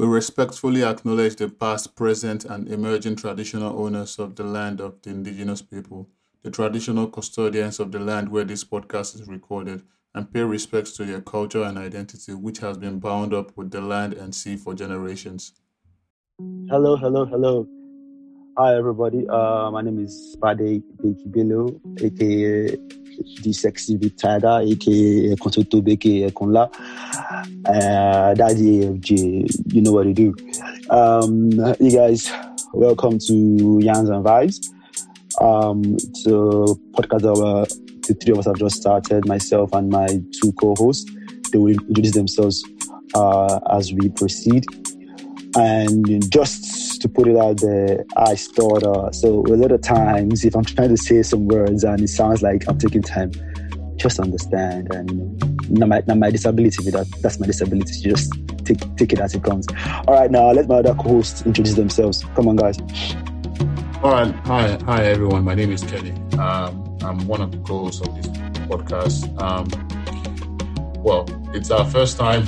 We respectfully acknowledge the past, present, and emerging traditional owners of the land of the indigenous people, the traditional custodians of the land where this podcast is recorded, and pay respects to their culture and identity, which has been bound up with the land and sea for generations. Hello, hello, hello. Hi, everybody. Uh, my name is Bade Bekibelo, aka big tiger, aka Kontoto aka Konla. Uh, Daddy AFJ, you know what to do. Um, you guys, welcome to Yans and Vibes. Um, it's a podcast that uh, the three of us have just started, myself and my two co-hosts. They will introduce themselves uh, as we proceed. And just to put it out there, I thought, uh, so a lot of times if I'm trying to say some words and it sounds like I'm taking time, just understand. And you know, not my, not my disability, that, that's my disability. Just take, take it as it comes. All right, now let my other co-hosts introduce themselves. Come on, guys. All right. Hi, hi everyone. My name is Kelly. Um, I'm one of the co-hosts of this podcast. Um, well, it's our first time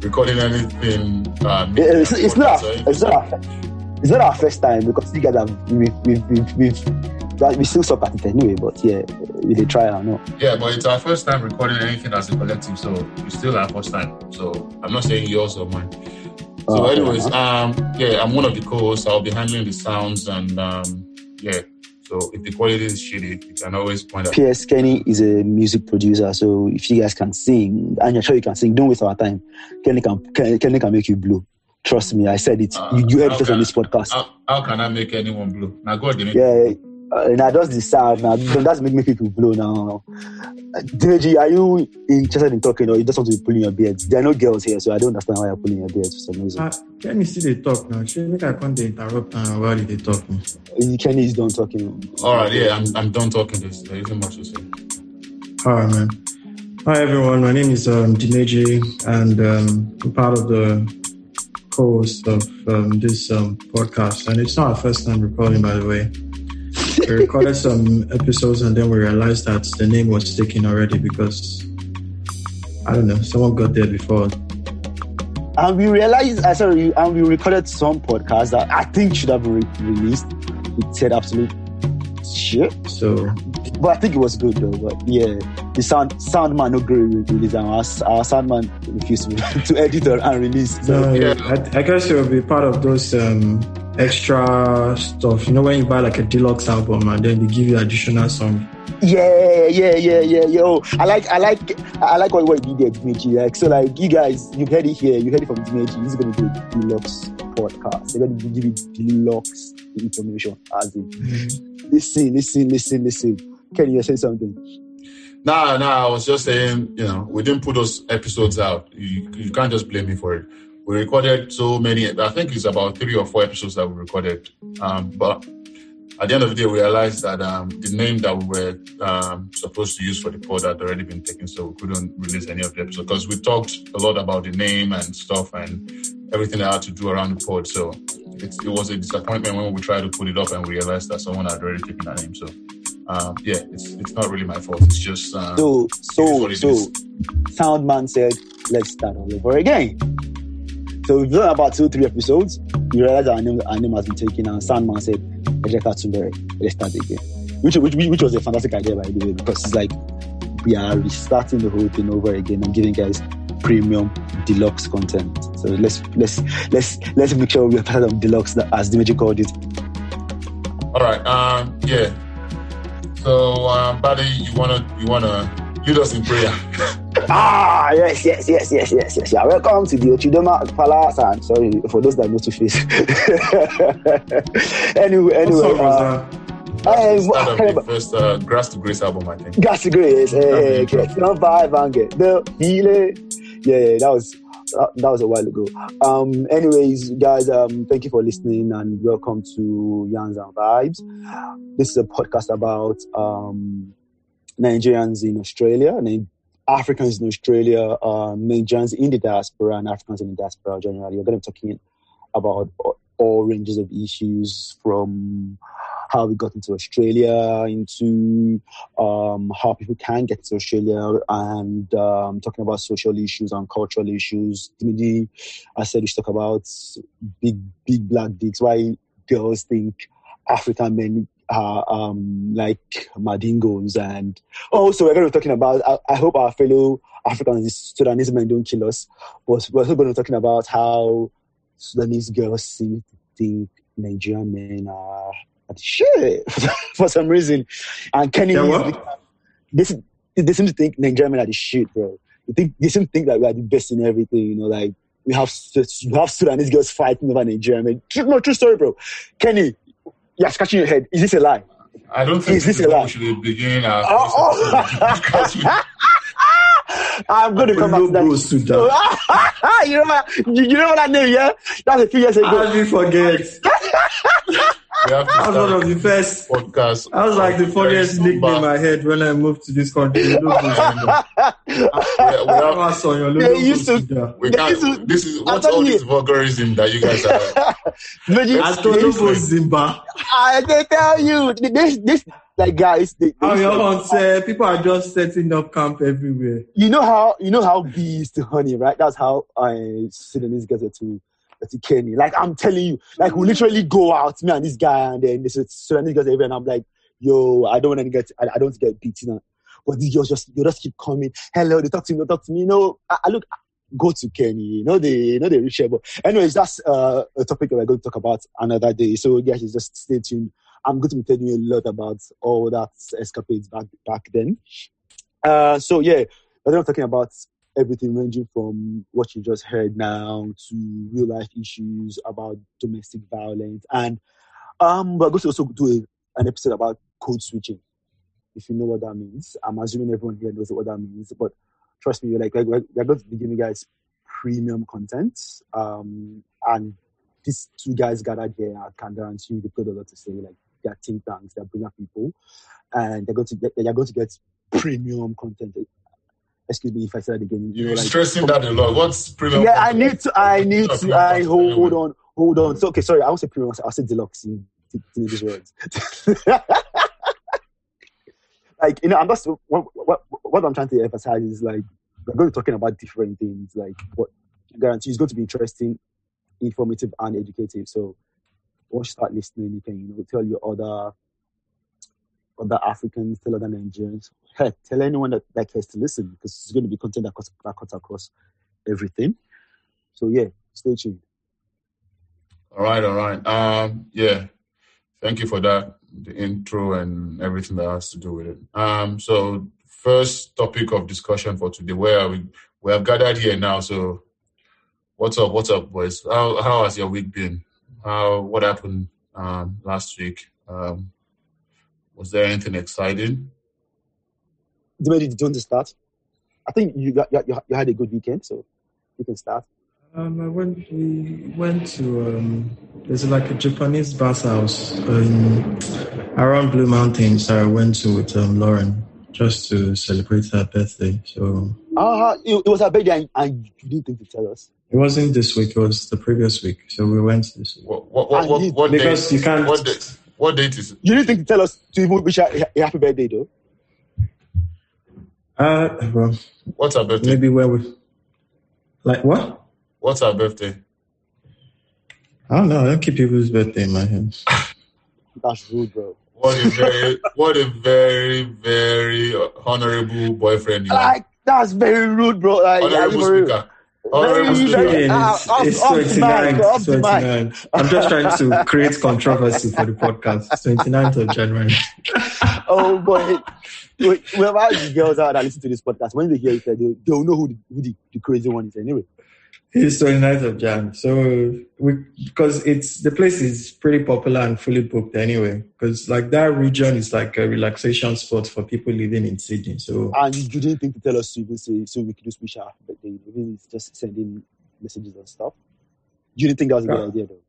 recording anything. Uh, it's, it's not. It's not. It's not our first time because you guys have we've we've we've, we've we still suck at it anyway. But yeah, we did try or no. Yeah, but it's our first time recording anything as a collective, so it's still our first time. So I'm not saying yours or mine. So, oh, anyways, um, yeah, I'm one of the co-hosts. I'll be handling the sounds and um, yeah. So if the quality is shitty, you can always point out. P.S. Kenny is a music producer, so if you guys can sing, and you're sure you can sing, don't waste our time. Kenny can Kenny can make you blue. Trust me, I said it. Uh, you, you heard it on this podcast. How, how, can I make anyone blue? Now God, yeah. Uh, now that's the sound. Now that's make me people blow now. Deji, are you interested in talking or you just want to be pulling your beard? There are no girls here, so I don't understand why you're pulling your beard for some reason. Uh, Kenny see the talk now. She make I can't interrupt uh, while they talk. Kenny is done talking. All right, yeah, I'm, I'm done talking. This there isn't much to say. All right, man. Hi everyone, my name is um, Dineji, and um, I'm part of the co-host of um, this um, podcast. And it's not our first time recording, by the way we recorded some episodes and then we realized that the name was taken already because I don't know, someone got there before. And we realized, uh, sorry, and we recorded some podcasts that I think should have been re- released. It said absolute shit. So, but I think it was good though. But yeah, the sound sound man no great release, and our, our sound man refused to, to edit and release. So, no, yeah, I, I, guess it will be part of those. Um, extra stuff. You know when you buy like a deluxe album and then they give you additional song. Yeah, yeah, yeah, yeah, yo. I like, I like, I like what, what you did, Dimeji. Like, so, like, you guys, you heard it here. You heard it from Dimeji. This is gonna be deluxe podcast. They're gonna give you deluxe information as in. Mm-hmm. Listen, listen, listen, listen. Can you say something? Nah, nah. I was just saying, you know, we didn't put those episodes out. You, you can't just blame me for it we recorded so many. I think it's about three or four episodes that we recorded. Um, but at the end of the day, we realized that um, the name that we were um, supposed to use for the pod had already been taken, so we couldn't release any of the episodes because we talked a lot about the name and stuff and everything that had to do around the pod. So it, it was a disappointment when we tried to put it up and we realized that someone had already taken that name. So um, yeah, it's it's not really my fault. It's just um, so so so. Soundman said, "Let's start all over again." So we've done about two, three episodes. We realized our name, our name has been taken, and Sandman said, let's start again. Which, which, which was a fantastic idea, by the way, because it's like we are restarting the whole thing over again and giving guys premium deluxe content. So let's let's let's let's make sure we are part of deluxe as Dimitri called it. All right. Um. Yeah. So, um, buddy, you wanna you wanna lead us in prayer. ah, yes, yes, yes, yes, yes, yes. Yeah, welcome to the Ochidoma Palace. I'm sorry for those that know to face. anyway, anyway. Uh, Hey, uh, the first uh, Grass to Grace album, I think. Grass to Grace, hey, okay. Five and the Healing. Yeah, yeah, that was that was a while ago. Um, anyways, guys, um, thank you for listening and welcome to Yans and Vibes. This is a podcast about um Nigerians in Australia, Africans in Australia, uh, Nigerians in the diaspora, and Africans in the diaspora generally. We're going to be talking about all ranges of issues from how we got into Australia, into um, how people can get to Australia, and um, talking about social issues and cultural issues. Maybe I said we should talk about big, big black dicks. Why girls think African men are um, like madingos, and also we're going to be talking about. I, I hope our fellow Africans, Sudanese men don't kill us, but we're also going to be talking about how Sudanese girls seem to think Nigerian men are shit for some reason. And Kenny, Yeah, they, they seem to think Nigerian are the shit, bro. They think they seem to think that we are the best in everything. You know, like we have you have Sudanese girls fighting over Nigerian. True, no, true story, bro. Kenny, you're scratching your head. Is this a lie? I don't think Is this this is a lie? we should begin our Oh, oh. we- I'm going to come back to that. Sudan. you know what? You, you know what that name? Yeah, that's a few years ago. How did you forget? We have to That was one of the first. podcast. That was like the funniest Very nickname somber. I had when I moved to this country. Olobo Sudan. We- we have- on your They Olobo used to- we This can't. is- This is I'm what's all telling this vulgarism that you guys are. Veggie- At Olobo Zimba. I they tell you this this like guys they, How they- your aunt said, people are just setting up camp everywhere. you know how you know how bees to honey right that's how I Sudanese get it to to Kenny. Like I'm telling you like we literally go out me and this guy and then this Sudanese girls everywhere and I'm like yo I don't want to get I, I don't get beaten up. But these girls just they just keep coming. Hello they talk to me they talk to me you know I, I look go to Kenny you know they you know they reach but anyways that's uh, a topic that we're going to talk about another day. So guys just stay tuned. I'm going to be telling you a lot about all that escapades back back then. Uh, so yeah, then I'm talking about everything ranging from what you just heard now to real life issues about domestic violence, and um, we're going to also do a, an episode about code switching. If you know what that means, I'm assuming everyone here knows what that means, but trust me, like we're, we're going to be giving you guys premium content, um, and these two guys gathered here, I can guarantee you they've got a lot to say. Like they're think tanks, they're brilliant people, and they're going to get they're going to get premium content. Excuse me if I said it again. You know, You're like stressing that a lot. What's premium? yeah, I need to. I need to. I content hold, on, hold on. So okay, sorry, I won't say premium. I'll say deluxe in, in these words. like you know, I'm just what, what what I'm trying to emphasize is like we're going to be talking about different things. Like what I guarantee is going to be interesting, informative, and educative. So once you start listening, you can you know tell your other other Africans, tell other Nigerians, heck, tell anyone that, that cares to listen because it's going to be content that cuts, that cuts across everything. So yeah, stay tuned. All right, all right. Um, yeah. Thank you for that, the intro and everything that has to do with it. Um, so first topic of discussion for today, where we we have gathered here now. So what's up? What's up, boys? How how has your week been? How what happened um last week? Um, was there anything exciting? Dimeji, do you want to start? I think you got you, you had a good weekend, so you can start. Um, I went. We went to. Um, there's like a Japanese bathhouse um, around Blue Mountains. I went to with um, Lauren just to celebrate her birthday. So Ah, it, it was a birthday, and, and you didn't think to tell us. it wasn't this week. It was the previous week. So we went this week. What what what, what, what Because date? you can't- What date? What date is it? You didn't think to tell us to even wish her a happy birthday, though. Uh, well, What's her birthday? maybe where we. Like what? What's her birthday? I don't know. I don't keep people's birthday in my head. That's rude, bro. What a very what a very very honorable boyfriend you are. Like that's very rude, bro. Like, Honorable very- speaker. Oh, very, Honorable very- speaker. It's, it's off the mic, 29th, off the mic. 29th. I'm just trying to create controversy for the podcast. 29th of January. Oh boy. Wait, whoever the girls out that listen to this podcast, when they hear it, they, they'll know who the, who the, the crazy one is anyway. It's 29th of Jan. So we because it's the place is pretty popular and fully booked anyway. Because like that region is like a relaxation spot for people living in Sydney. So And you didn't think to tell us to even say so we could just wish happy birthday. Even it's just sending messages and stuff. You didn't think that was a good Yeah. idea though.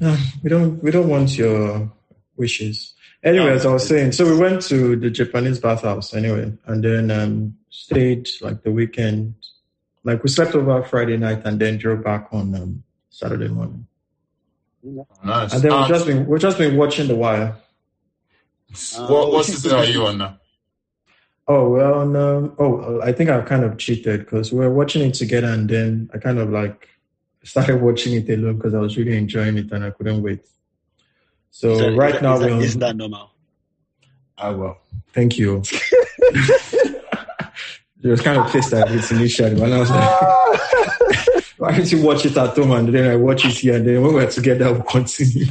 uh, we don't we don't want your wishes. Anyway, as I was saying, so we went to the Japanese bathhouse anyway, and then um, stayed like the weekend. Like we slept over Friday night and then drove back on um, Saturday morning. Nice. And then Um, we've just been we've just been watching The Wire. what, what season are you on now? Oh well, no. Oh, I think I kind of cheated because we were watching it together, and then I kind of like started watching it alone because I was really enjoying it and I couldn't wait. So that- right is now is that- we're on, isn't that normal? I will. Thank you. It was kind of pissed at it initially, but I was like, why don't you watch it at home and then I watch it here and then when we're together we'll continue.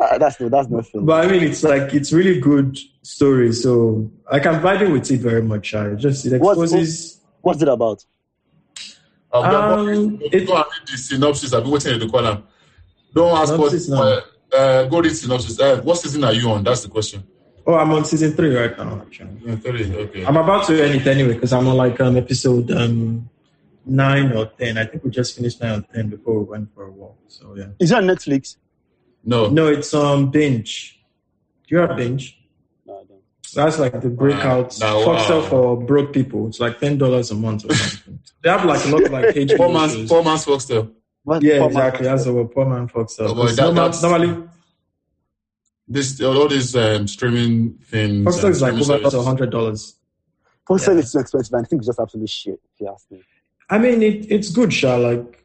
Ah, that's no, that's not film. But I mean, it's like it's really good story, so I can vibe with it very much. I just it What's- exposes. What's it about? Um, Um, go, it- go and read the synopsis. I've been waiting in the corner. Don't ask Synopsis what. now. Uh, uh, go read synopsis. Uh, what season are you on? That's the question. Oh, I'm on season three right now. Actually. Yeah, three. Okay. I'm about to end it anyway because I'm on like um episode um nine or ten. I think we just finished nine or ten before we went for a walk. So yeah. Is it on Netflix? No. No, it's um binge. Do you have binge? No, I don't. That's like the breakout now, Foxtel wow. for broke people. It's like ten dollars a month or something. they have like a lot of like HBO Four months. shows. Four months Foxtel. What, Yeah, what exactly. month? That's a poor man Foxtel. Oh, boy, 'Cause that- normally This all these um, streaming things. Foxtel and is like over services. hundred dollars. Foxtel Yeah. is too expensive. and I think it's just absolutely shit. If you ask me. I mean, it, it's good, Sha. Like,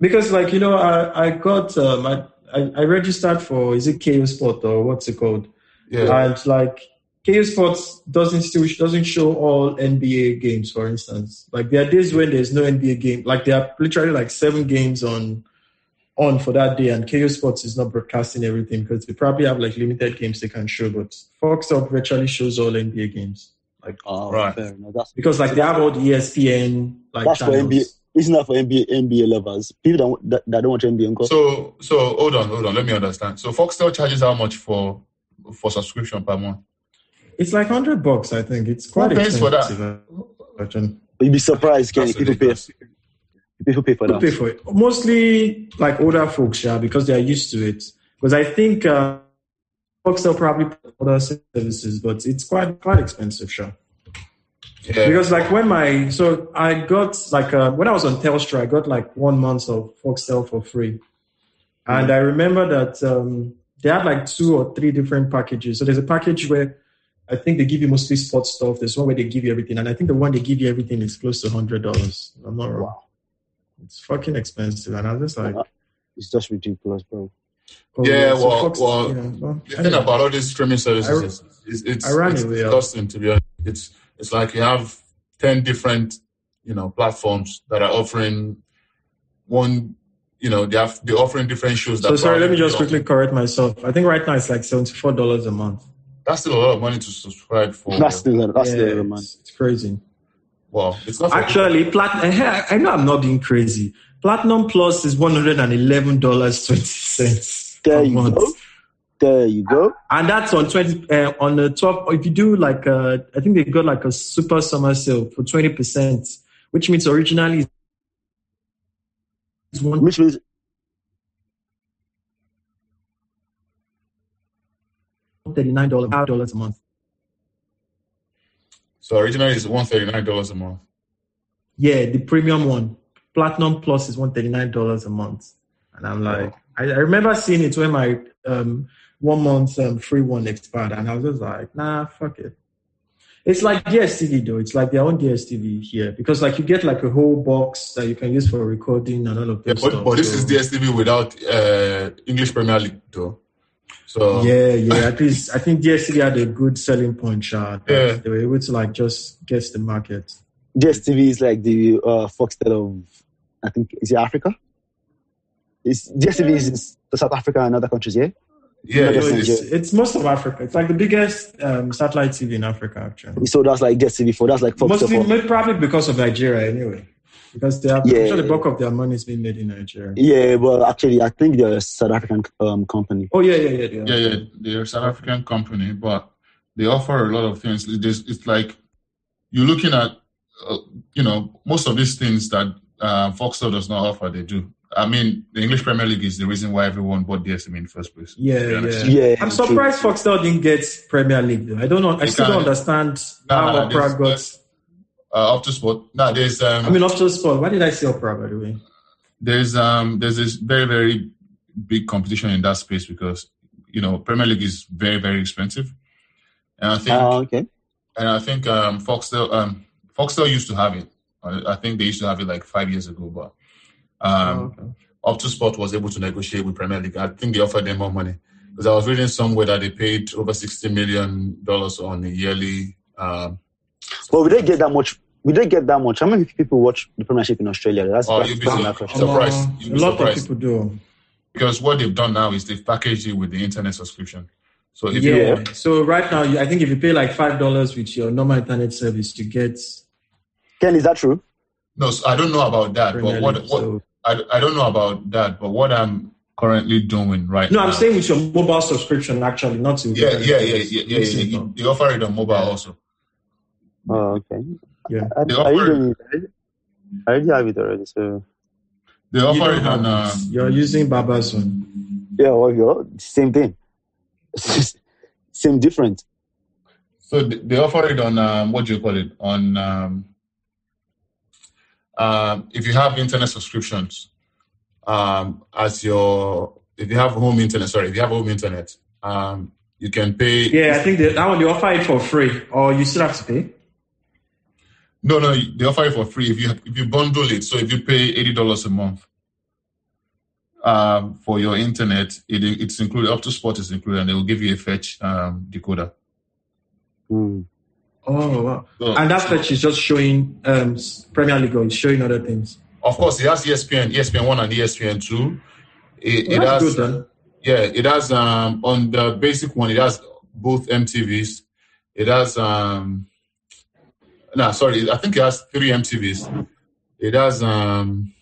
because, like, you know, I, I got, um, I, I, I registered for, is it Kayo Sport or what's it called? Yeah. And, like, Kayo Sports doesn't still, doesn't show all NBA games, for instance. Like, there are days when there's no NBA game. Like, there are literally like seven games on, on for that day, and Kayo Sports is not broadcasting everything because they probably have like limited games they can show. But Foxtel virtually shows all NBA games. Like, Oh, Right. fair enough. That's because like they have all the ESPN like That's for. NBA. Isn't for NBA NBA lovers? People that, that, that don't watch NBA. Uncle. So so hold on, hold on. Let me understand. So Foxtel charges how much for for subscription per month? It's like hundred bucks, I think. It's quite Who pays for that? You'd be surprised, Kenny. That's People pay. People pay for Who pay for it? Mostly like older folks, yeah, because they are used to it. Because I think uh, Foxtel probably other services, but it's quite quite expensive, sure. Yeah. Because like when my so I got like uh, when I was on Telstra, I got like one month of Foxtel for free, and I remember that um, they had like two or three different packages. So there's a package where I think they give you mostly sports stuff. There's one where they give you everything, and I think the one they give you everything is close to hundred dollars. I'm not wrong. Wow. It's fucking expensive, and I was just like, uh-huh. It's just ridiculous, bro. oh, Yeah, so well- Fox- well, yeah, well, The I thing know. about all these streaming services I- is it's it's, it's uh, disgusting to be honest. It's it's like you have ten different you know platforms that are offering one you know they have they're offering different shows. That So sorry, let me just don't- quickly correct myself. I think right now it's like seventy four dollars a month. That's still a lot of money to subscribe for. That's still that's Yeah, still man. it's, it's crazy. Well, it's not Actually, platinum. I know I'm not being crazy. Platinum Plus is one hundred and eleven dollars twenty cents There you month, go. There you go. and that's on twenty uh, on the top. If you do like, uh, I think they got like a super summer sale for twenty percent, which means originally it's one Which means thirty nine dollars a month. So originally it's one thirty nine dollars a month. Yeah, the premium one. Platinum Plus is one thirty nine dollars a month, and I'm like, I, I remember seeing it when my um, one month um, free one expired, and I was just like, nah, fuck it. It's like DSTV though. It's like their own DSTV here because like you get like a whole box that you can use for recording and all of Yeah, this but, stuff. but this so- is DSTV without uh, English Premier League though. So Yeah, yeah. At least I think DSTV had a good selling point, Shah. Yeah. They were able to like just guess the market. DSTV is like the uh, Foxtel of I think is it Africa? Is DSTV is in South Africa and other countries, yeah? yeah, No, it's, it's, it's, it's most of Africa. It's like the biggest um, satellite TV in Africa, actually. So that's like DSTV for that's like Foxtel Mostly, for maybe probably because of Nigeria, anyway. Because they have, Yeah. I'm sure the bulk of their money is being made in Nigeria. Yeah, well actually I think they're a South African um, company. Oh yeah, yeah, yeah, yeah. yeah, yeah, they're a South African company, but they offer a lot of things. It's, it's like you're looking at, uh, you know, most of these things that uh, Foxtel does not offer, they do. I mean, the English Premier League is the reason why everyone bought DSTV in the first place. Yeah, to be honest. yeah. Yeah, I'm true. surprised Foxtel didn't get Premier League. Though. I don't know. I They still don't can't. understand Nah, how nah, Opera got. There's- Uh, up sport. Now there's um, I mean, Optus Sport. Why did I say Opera by the way? there's um, there's this very very big competition in that space because you know Premier League is very very expensive, and I think Ah, okay. and I think um, Foxtel um, Foxtel used to have it. I I think they used to have it like five years ago, but um, Oh, okay. Optusport was able to negotiate with Premier League. I think they offered them more money because I was reading somewhere that they paid over sixty million dollars on a yearly. Um, But we didn't get that much. We didn't get that much. How many people watch the Premiership in Australia? That's, Oh, that's, you'll be that's so- my question. so- Surprised. Um, You'd a lot surprised. of people do. because what they've done now is they've packaged it with the internet subscription. So if yeah. you So right now, I think if you pay like five dollars with your normal internet service, you get Ken, is that true? no, so I don't know about that, Premier but what, what so- I, I don't know about that, but what I'm currently doing right No, now. I'm saying with your mobile subscription, actually, not to. yeah, yeah, yeah, yeah, yeah, yeah, yeah. They offer it on mobile also. Oh, okay. Yeah. I, They I, already, I already have it already. So They offer it on. it. Um, You're using Baba's one. yeah, well, you're, same thing. same different. so they offer it on um, what do you call it on um, um, if you have internet subscriptions um, as your if you have home internet sorry if you have home internet um, you can pay Yeah, I think that, that one they offer it for free, or you still have to pay. No no they offer it for free if you if you bundle it so if you pay eighty dollars a month um, for your internet it, it's included Optus Sport is included and they will give you a fetch um, decoder Hmm. Oh, wow. So- And that fetch is just showing um, Premier League, or it's showing other things. Of course, it has ESPN, ESPN one and ESPN two. It, Well, it that's has, good then. yeah, it has um on the basic one. It has both MTVs. It has um, no, sorry, I think it has three MTVs. It has um,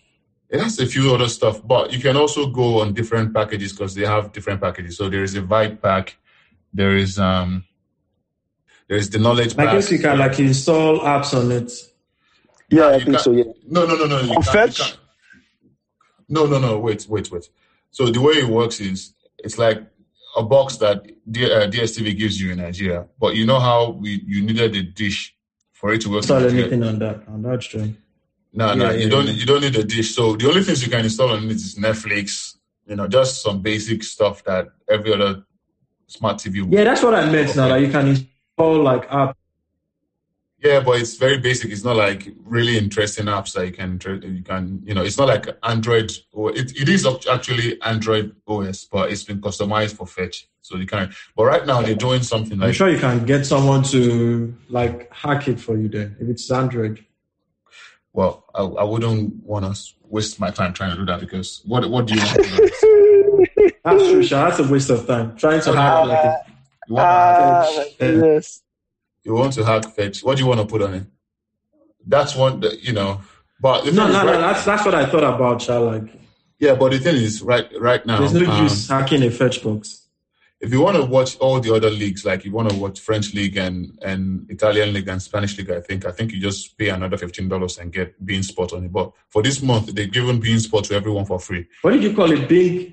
it has a few other stuff, but you can also go on different packages because they have different packages. So there is a Vibe pack. There is um, there is the knowledge I pack. guess you can like install apps on it. Yeah, I you think so. Yeah. No, no, no, no. you On can't- you Fetch? can't. No, no, no. Wait, wait, wait. So the way it works is it's like a box that D- uh, DSTV gives you in Nigeria, but you know how we you needed a dish for it to work. Install Nigeria? anything on that. On that stream. No, no, Yeah, you yeah, don't. yeah. You don't need a dish. So the only things you can install on it is Netflix. You know, just some basic stuff that every other smart TV. will. Yeah, that's what I meant. Now, like you can install like app. Yeah, but it's very basic. It's not like really interesting apps that you can you can you know. It's not like Android or it, it is actually Android OS, but it's been customized for Fetch, so you can. But right now they're doing something like. I'm sure you can get someone to like hack it for you then if it's Android. well, I, I wouldn't want to waste my time trying to do that because what what do you want? To do? That's true, Sha. That's a waste of time trying to hack like a You want, to hack, Ah, Uh, yes. You want to hack Fetch? What do you want to put on it? That's one that you know. But the No, thing is no, no. That's that's what I thought about, Sha. Like, yeah, but the thing is right right now. there's no um, use hacking a fetch box. if you want to watch all the other leagues, like you want to watch French league and, and Italian league and Spanish league, I think I think you just pay another fifteen dollars and get beIN Sport on it. But for this month, they've given beIN Sport to everyone for free. What did you call it? Big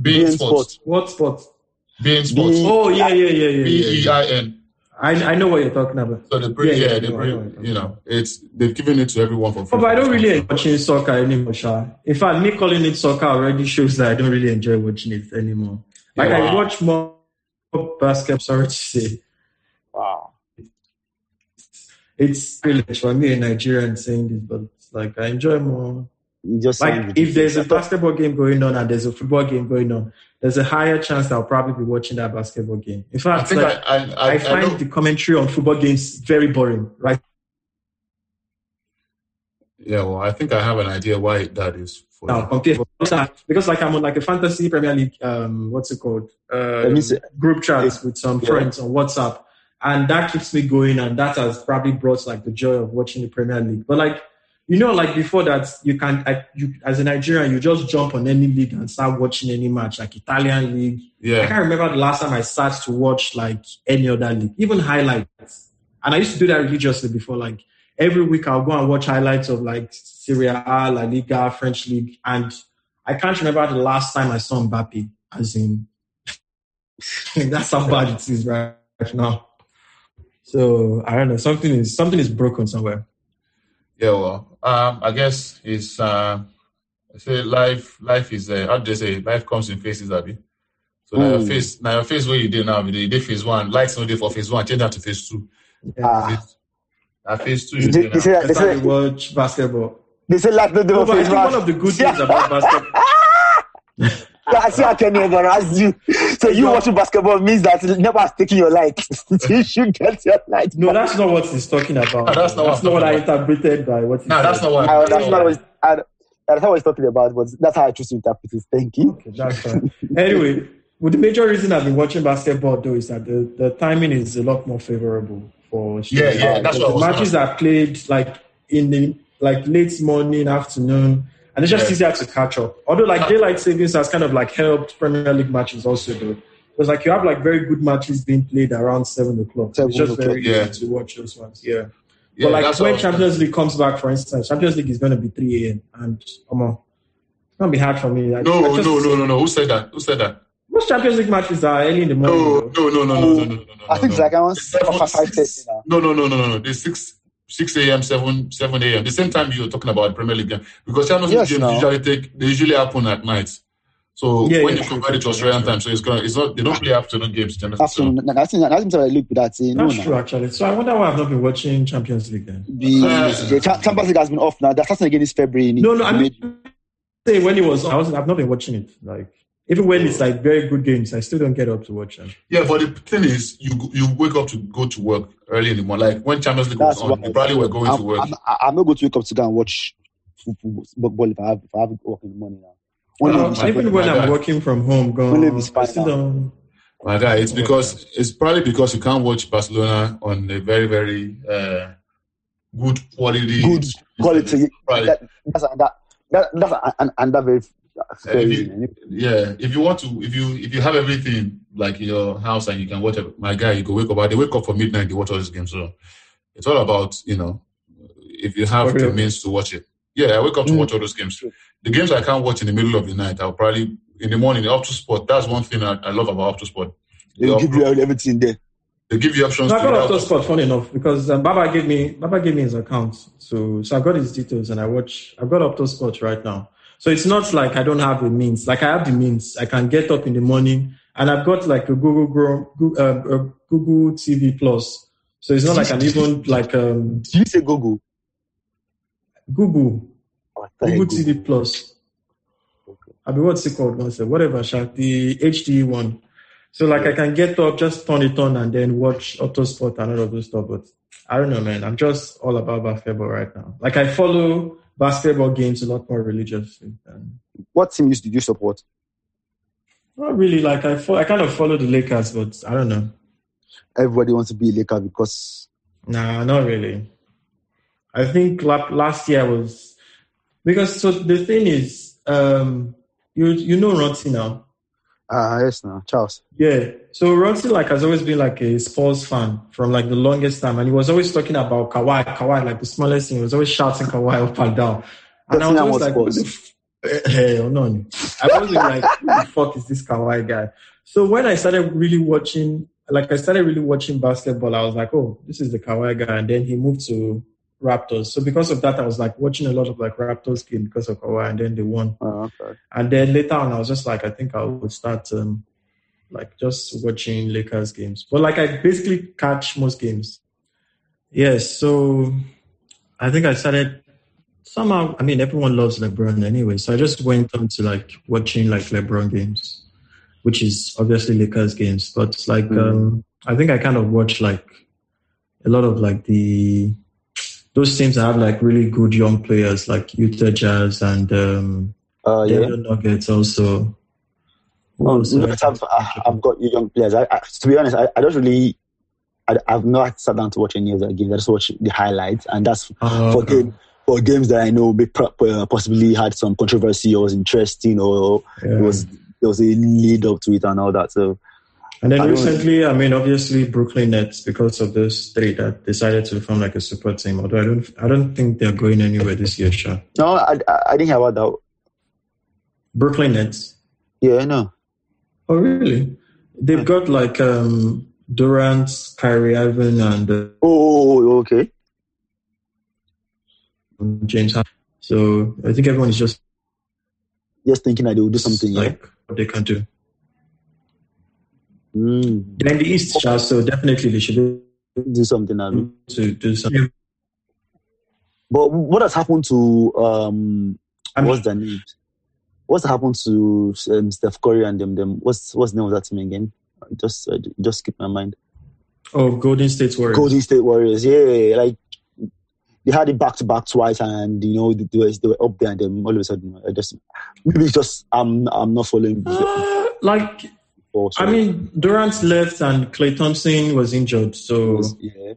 Bean, beIN Sports, what spot? beIN Sports, Bein- Oh yeah, yeah, yeah, yeah. B yeah, E yeah. I N. I I know what you're talking about. So the pre, Yeah, yeah, yeah, the I know, know. you know, it's they've given it to everyone for free. Oh, but I don't really enjoy watching soccer anymore, Sha. In fact, me calling it soccer already shows that I don't really enjoy watching it anymore. Like Yeah. I watch more basketball. Sorry to say, Wow. it's privilege for me, a Nigerian, saying this, but like I enjoy more. You just Like if there's a basketball game going on and there's a football game going on, there's a higher chance that I'll probably be watching that basketball game. In I fact, think like, I, I, I, I I find know, the commentary on football games very boring. Right? yeah. Well, I think I have an idea why that is. For now you. compared because like I'm on like a fantasy Premier League um what's it called uh, Let me see. group chats with some Yeah. friends on WhatsApp and that keeps me going and that has probably brought like the joy of watching the Premier League but like you know like before that you can I, you as a Nigerian you just jump on any league and start watching any match like Italian league Yeah. I can't remember the last time I sat to watch like any other league even highlights and I used to do that religiously before like every week I'll go and watch highlights of like Serie A, La Liga, French league, and I can't remember the last time I saw Mbappe. As in, that's how bad it is right now. So I don't know. Something is something is broken somewhere. yeah. Well, um, I guess it's uh, I say life, life is uh, how do they say life comes in phases, Abby. So now your Mm. face, now your face where you did now, you did phase one, lights no day for phase one, change that to phase two. Ah. Phase- Now phase two, you They, dey they say they say you watch basketball. they say life no dey No, for but I think one of the good things about basketball. I see how can embarrass you. So you watching basketball means that never has taken your light. you should get your light. No, that's not what he's talking about. No, that's not what I'm what I interpreted by what he No, that's not what. I, that's not what I, that's not what he's talking about, but that's how I choose to interpret it. Thank you. Okay, that's fine. anyway, well, the major reason I've been watching basketball though is that the, the timing is a lot more favorable for Yeah, yeah, that's because what I the was matches are played like in the like late morning, afternoon, and it's just Yeah. easier to catch up. Although like daylight savings has kind of like helped Premier League matches also though. Because like you have like very good matches being played around seven o'clock. So it's Seven just very yeah. easy to watch those ones. Yeah. Yeah, but like when what- Champions League comes back, for instance, Champions League is going to be 3 a.m. and come on, it's going to be hard for me. I- I No, just- no, no, no, no. Who said that? Who said that? Most Champions League matches are early in the morning. No, no, no, no, no, no, no, no, no. I think it's no. like around Seven, five five thirty six- now. No, no, no, no, no, no. The six six a.m., seven seven a.m. The same time you're talking about Premier League game because Champions League Yes, games now. usually take they usually happen at night. So Yeah, when yeah, you true, convert it to true, Australian true. time, so it's gonna it's not they don't play afternoon games. Champions League. So, Afternoon, that's that's that's I look at it. That's no. true, actually. So I wonder why I've not been watching Champions League then. The, Uh, the Cha- Champions League has been off now. They're starting again this February. No, no, I mean, say when it was, I was, I've not been watching it. Like even when it's like very good games, I still don't get up to watch them. yeah, but the thing is, you you wake up to go to work early in the morning. Like when Champions League was on, why- you probably were going I'm, to work. I'm, I'm not going to wake up to go and watch football football if I have if I have work in the morning now. Only if it's- even when I'm God. working from home, Only if gone, it's I still don't. My guy, it's because it's probably because you can't watch Barcelona on a very very uh, good quality. Good quality. Probably. That, that's that, that that's an, an, that very very if reason. Yeah, if you want to, if you if you have everything like in your house and you can watch it, my guy, you go wake up. They wake up for midnight. They watch all these games. So it's all about you know, if you have the means to watch it. Yeah, I wake up to Mm. watch all those games. The games I can't watch in the middle of the night, I'll probably in the morning. The Optus Sport. That's one thing I, I love about Optus Sport. They, They'll give upload- you everything there. they give you options. No, I to got either up to watch- spot fun enough because um, Baba gave me Baba gave me his account, so so I got his details and I watch. I've got Optus Sport right now, so it's not like I don't have the means. Like I have the means. I can get up in the morning and I've got like a Google Google, um, uh, Google TV Plus. So it's not like I'm even like um, Did you say Google? Google Oh, I Google TV Plus. Okay. I mean, what's it called? Once whatever, Sha, the HD one. So like I can get up, just turn it on, and then watch Optus Sport and all of those stuff. But I don't know, man. I'm just all about basketball right now. Like I follow basketball games a lot more religiously. Than, What teams did you support? not really. Like I, fo- I kind of follow the Lakers, but I don't know. Everybody wants to be a Laker because Nah, not really. I think la- last year was because so the thing is, um, you you know Ronti now. Ah yes, now Charles. Yeah. So Ronti like has always been like a sports fan from like the longest time, and he was always talking about Kawhi, Kawhi, like the smallest thing. He was always shouting Kawhi up and down. And I was like, what the f- eh, hell no. I was like, who the fuck is this Kawhi guy? So when I started really watching, like I started really watching basketball, I was like, oh, this is the Kawhi guy. And then he moved to Raptors. So because of that, I was like watching a lot of like Raptors game because of Kawhi, and then they won. Oh, okay. And then later on, I was just like, I think I would start um, like just watching Lakers games. But like I basically catch most games. Yes, so I think I started somehow. I mean, everyone loves LeBron anyway, so I just went on to like watching like LeBron games, which is obviously Lakers games. But like, Mhm. um, I think I kind of watched like a lot of like the those teams have like really good young players, like Utah Jazz and um, Uh, yeah. Denver Nuggets also. Else? Nuggets have, I've got young players. I, I, to be honest, I, I don't really. I, I've not sat down to watch any of their games. I just watch the highlights, and that's Oh, for okay. game for games that I know uh, possibly had some controversy or was interesting or Yeah. it was there was a lead up to it and all that. So And then I recently, I mean, obviously Brooklyn Nets because of those three that decided to form like a super team. Although I don't, I don't think they're going anywhere this year. Sure, no, I, I, didn't hear about that. Brooklyn Nets. Yeah, I know. Oh, really? They've got like um Durant, Kyrie Irving, and uh, Oh, oh, oh, okay. James. Harden. So I think everyone is just Just thinking that they will do something. Yeah. like what they can do. Mm, They're in the East, Sha, so definitely they should do something. Abi. able to do something. But what has happened to um? I mean, what's the names? What's happened to um, Steph Curry and them? Them. What's what's the name of that team again? Just uh, just keep my mind. oh, Golden State Warriors. Golden State Warriors. Yeah, like they had it back to back twice, and you know they were, they were up there, and then all of a sudden, I just maybe it's just I'm I'm not following. Uh, like before, so Oh, I mean, Durant left and Klay Thompson was injured, so yeah.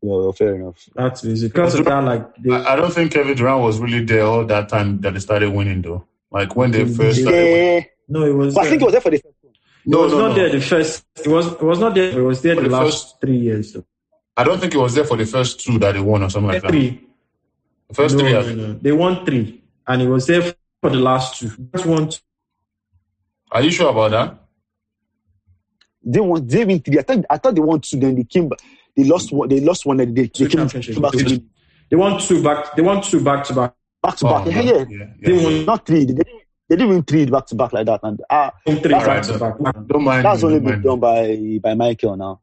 Well, fair enough. that's basically because of that. Like they, I, I don't think Kevin Durant was really there all that time that they started winning, though. Like when they mm-hmm. first started winning. Yeah, no, it was. but I think it was there for the first one. It No, was no, not no. there the first. It was. It was not there. It was there For the, the last first- three years. So. I don't think it was there for the first two that they won or something like that. three. The first no, three, no, no. They won three, and it was there for the last two. Just one. two. Are you sure about that? They won. They win three. I thought I thought they won two. Then they came back. They lost one. They lost one. They, they came, came back to win They won two back. They won two back to back. back to back. Oh, Yeah, yeah. yeah, They yeah. won Not three. They didn't, they didn't win three back to back like that. And uh, three That's back Alright, to back. don't, don't mind that's me, only been done by by Michael now.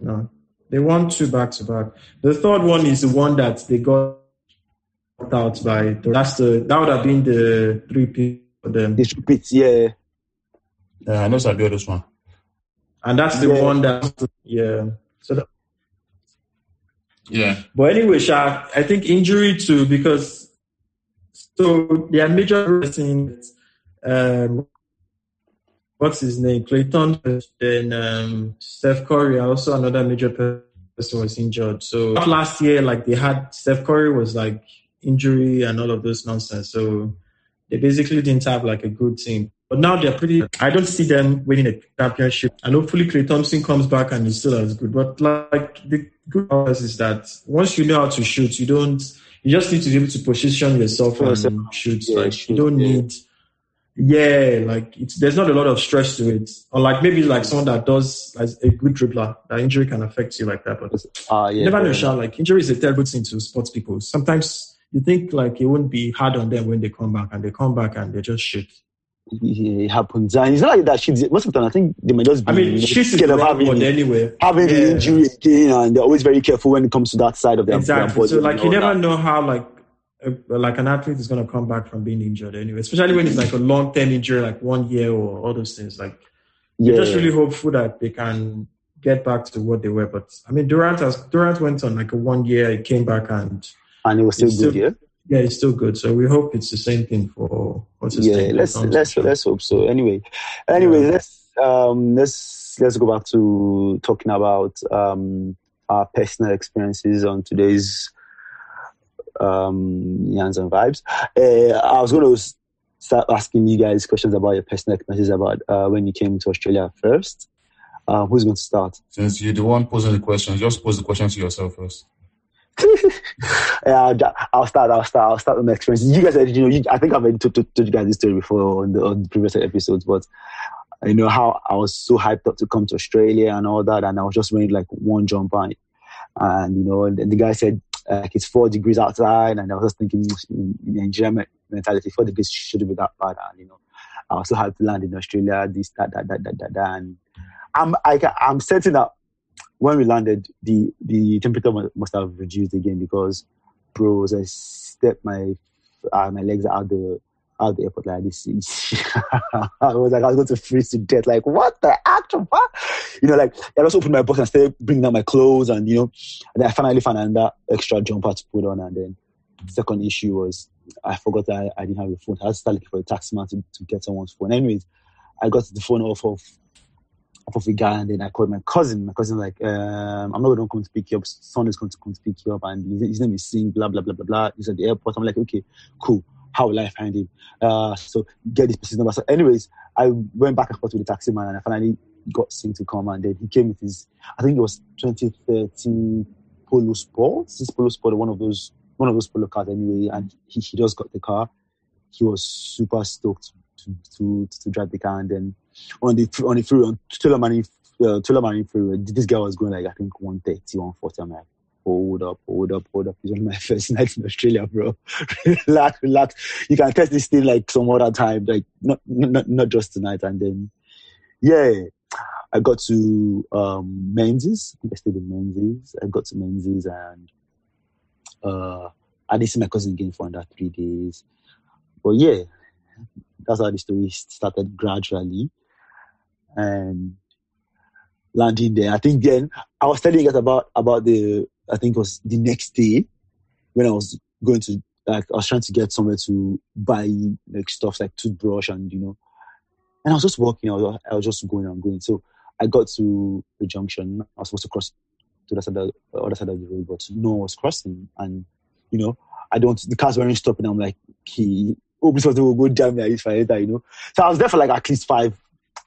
No, they won two back to back. The third one is the one that they got out by. That's the that would have been the three P for them, They should beat. Yeah. Yeah, I know Sabio this one. and that's the Yeah. one that yeah. So, that, Yeah. but anyway, Sha, I think injury too because so their major person, um, what's his name, Clayton, then um, Steph Curry, also another major person was injured. So last year, like they had Steph Curry was like injury and all of those nonsense. So they basically didn't have like a good team. But now they're pretty. I don't see them winning a championship, and hopefully Klay Thompson comes back and is still as good. But like the good part is that once you know how to shoot, you don't. You just need to be able to position yourself and shoot. Yeah, like shoot, you don't yeah. need. Yeah, like it's there's not a lot of stress to it. Or like maybe like someone that does as a good dribbler, that injury can affect you like that. But Ah, yeah. you never know. Like injury is a terrible thing to sports people. Sometimes you think like it wouldn't be hard on them when they come back, and they come back and they just shit. Yeah, it happens. And it's not like that shit. Most of the time, I think they might just be I mean, shit is scared the of having, word anyway. having the Yeah. injury again, and they're always very careful when it comes to that side of their, Exactly. body. So like you never that. know how like a, like an athlete is gonna come back from being injured anyway. Especially when it's like a long term injury, like one year or all those things. Like Yeah, you're just really hopeful that they can get back to what they were. But I mean, Durant has Durant went on like a one year. He came back and and it was still It's good. still- yeah, yeah, it's still good. So we hope it's the same thing for what's his yeah. name? Let's let's let's hope so. Anyway, anyway, Yeah. let's um let's let's go back to talking about um our personal experiences on today's um Yans and Vibes. Uh, I was going to start asking you guys questions about your personal experiences about uh, when you came to Australia first. Uh, who's going to start? Since you're the one posing the questions, just pose the question to yourself first. I'll, I'll start. I'll start. I'll start with my experience. You guys, you know, you, I think I've told, told, told you guys this story before on the, on the previous episodes, but you know how I was so hyped up to come to Australia and all that, and I was just wearing like one jumper, and you know, and the guy said like it's four degrees outside, and I was just thinking in Nigerian mentality, four degrees shouldn't be that bad, and you know, I was so hyped to land in Australia, this, that, that, that, that, that, that and I'm, I, ca- I'm certain that when we landed, the the temperature must have reduced again because, bro, as I stepped my uh, my legs out the out the airport like this, I was like I was going to freeze to death. Like what the actual fuck? You know, like I just opened my box and started bringing down my clothes, and you know, and I finally found another extra jumper to put on, and then the second issue was I forgot that I, I didn't have a phone. I had to start looking for a taxi man to, to get someone's phone. Anyways, I got the phone off of off of guy and then I called my cousin. My cousin like, um, I'm not going to come to pick you up. Son is going to come to pick you up and his, name is Singh, blah, blah, blah, blah, blah. He's at the airport. I'm like, okay, cool. How will I find him? Uh, so get this person's number. So anyways, I went back and forth with the taxi man and I finally got Singh to come and then he came with his, I think it was 2013 Polo Sports. This Polo Sport, one of those, one of those Polo cars anyway. And he, he just got the car. He was super stoked to, to, to drive the car and then on the on the freeway on Tullamarine uh, Tullamarine freeway. This guy was going like I think 130, 140. I'm like, hold up, hold up, hold up. It's only my first night in Australia, bro. relax, relax. You can test this thing like some other time, like not not not just tonight. And then, yeah, I got to um, Menzies. I stayed in Menzies. I got to Menzies and uh, I didn't see my cousin again for under three days. But yeah, that's how the story started gradually. And landing there. I think then I was telling you guys about about the I think it was the next day when I was going to like I was trying to get somewhere to buy like stuff like toothbrush and you know and I was just walking, I was, I was just going and going. So I got to the junction. I was supposed to cross to the, other side of the road, but no one was crossing. And, you know, I don't, the cars weren't stopping. I'm like, he, oh, this was will go jam me if I enter, you know. So I was there for like at least five,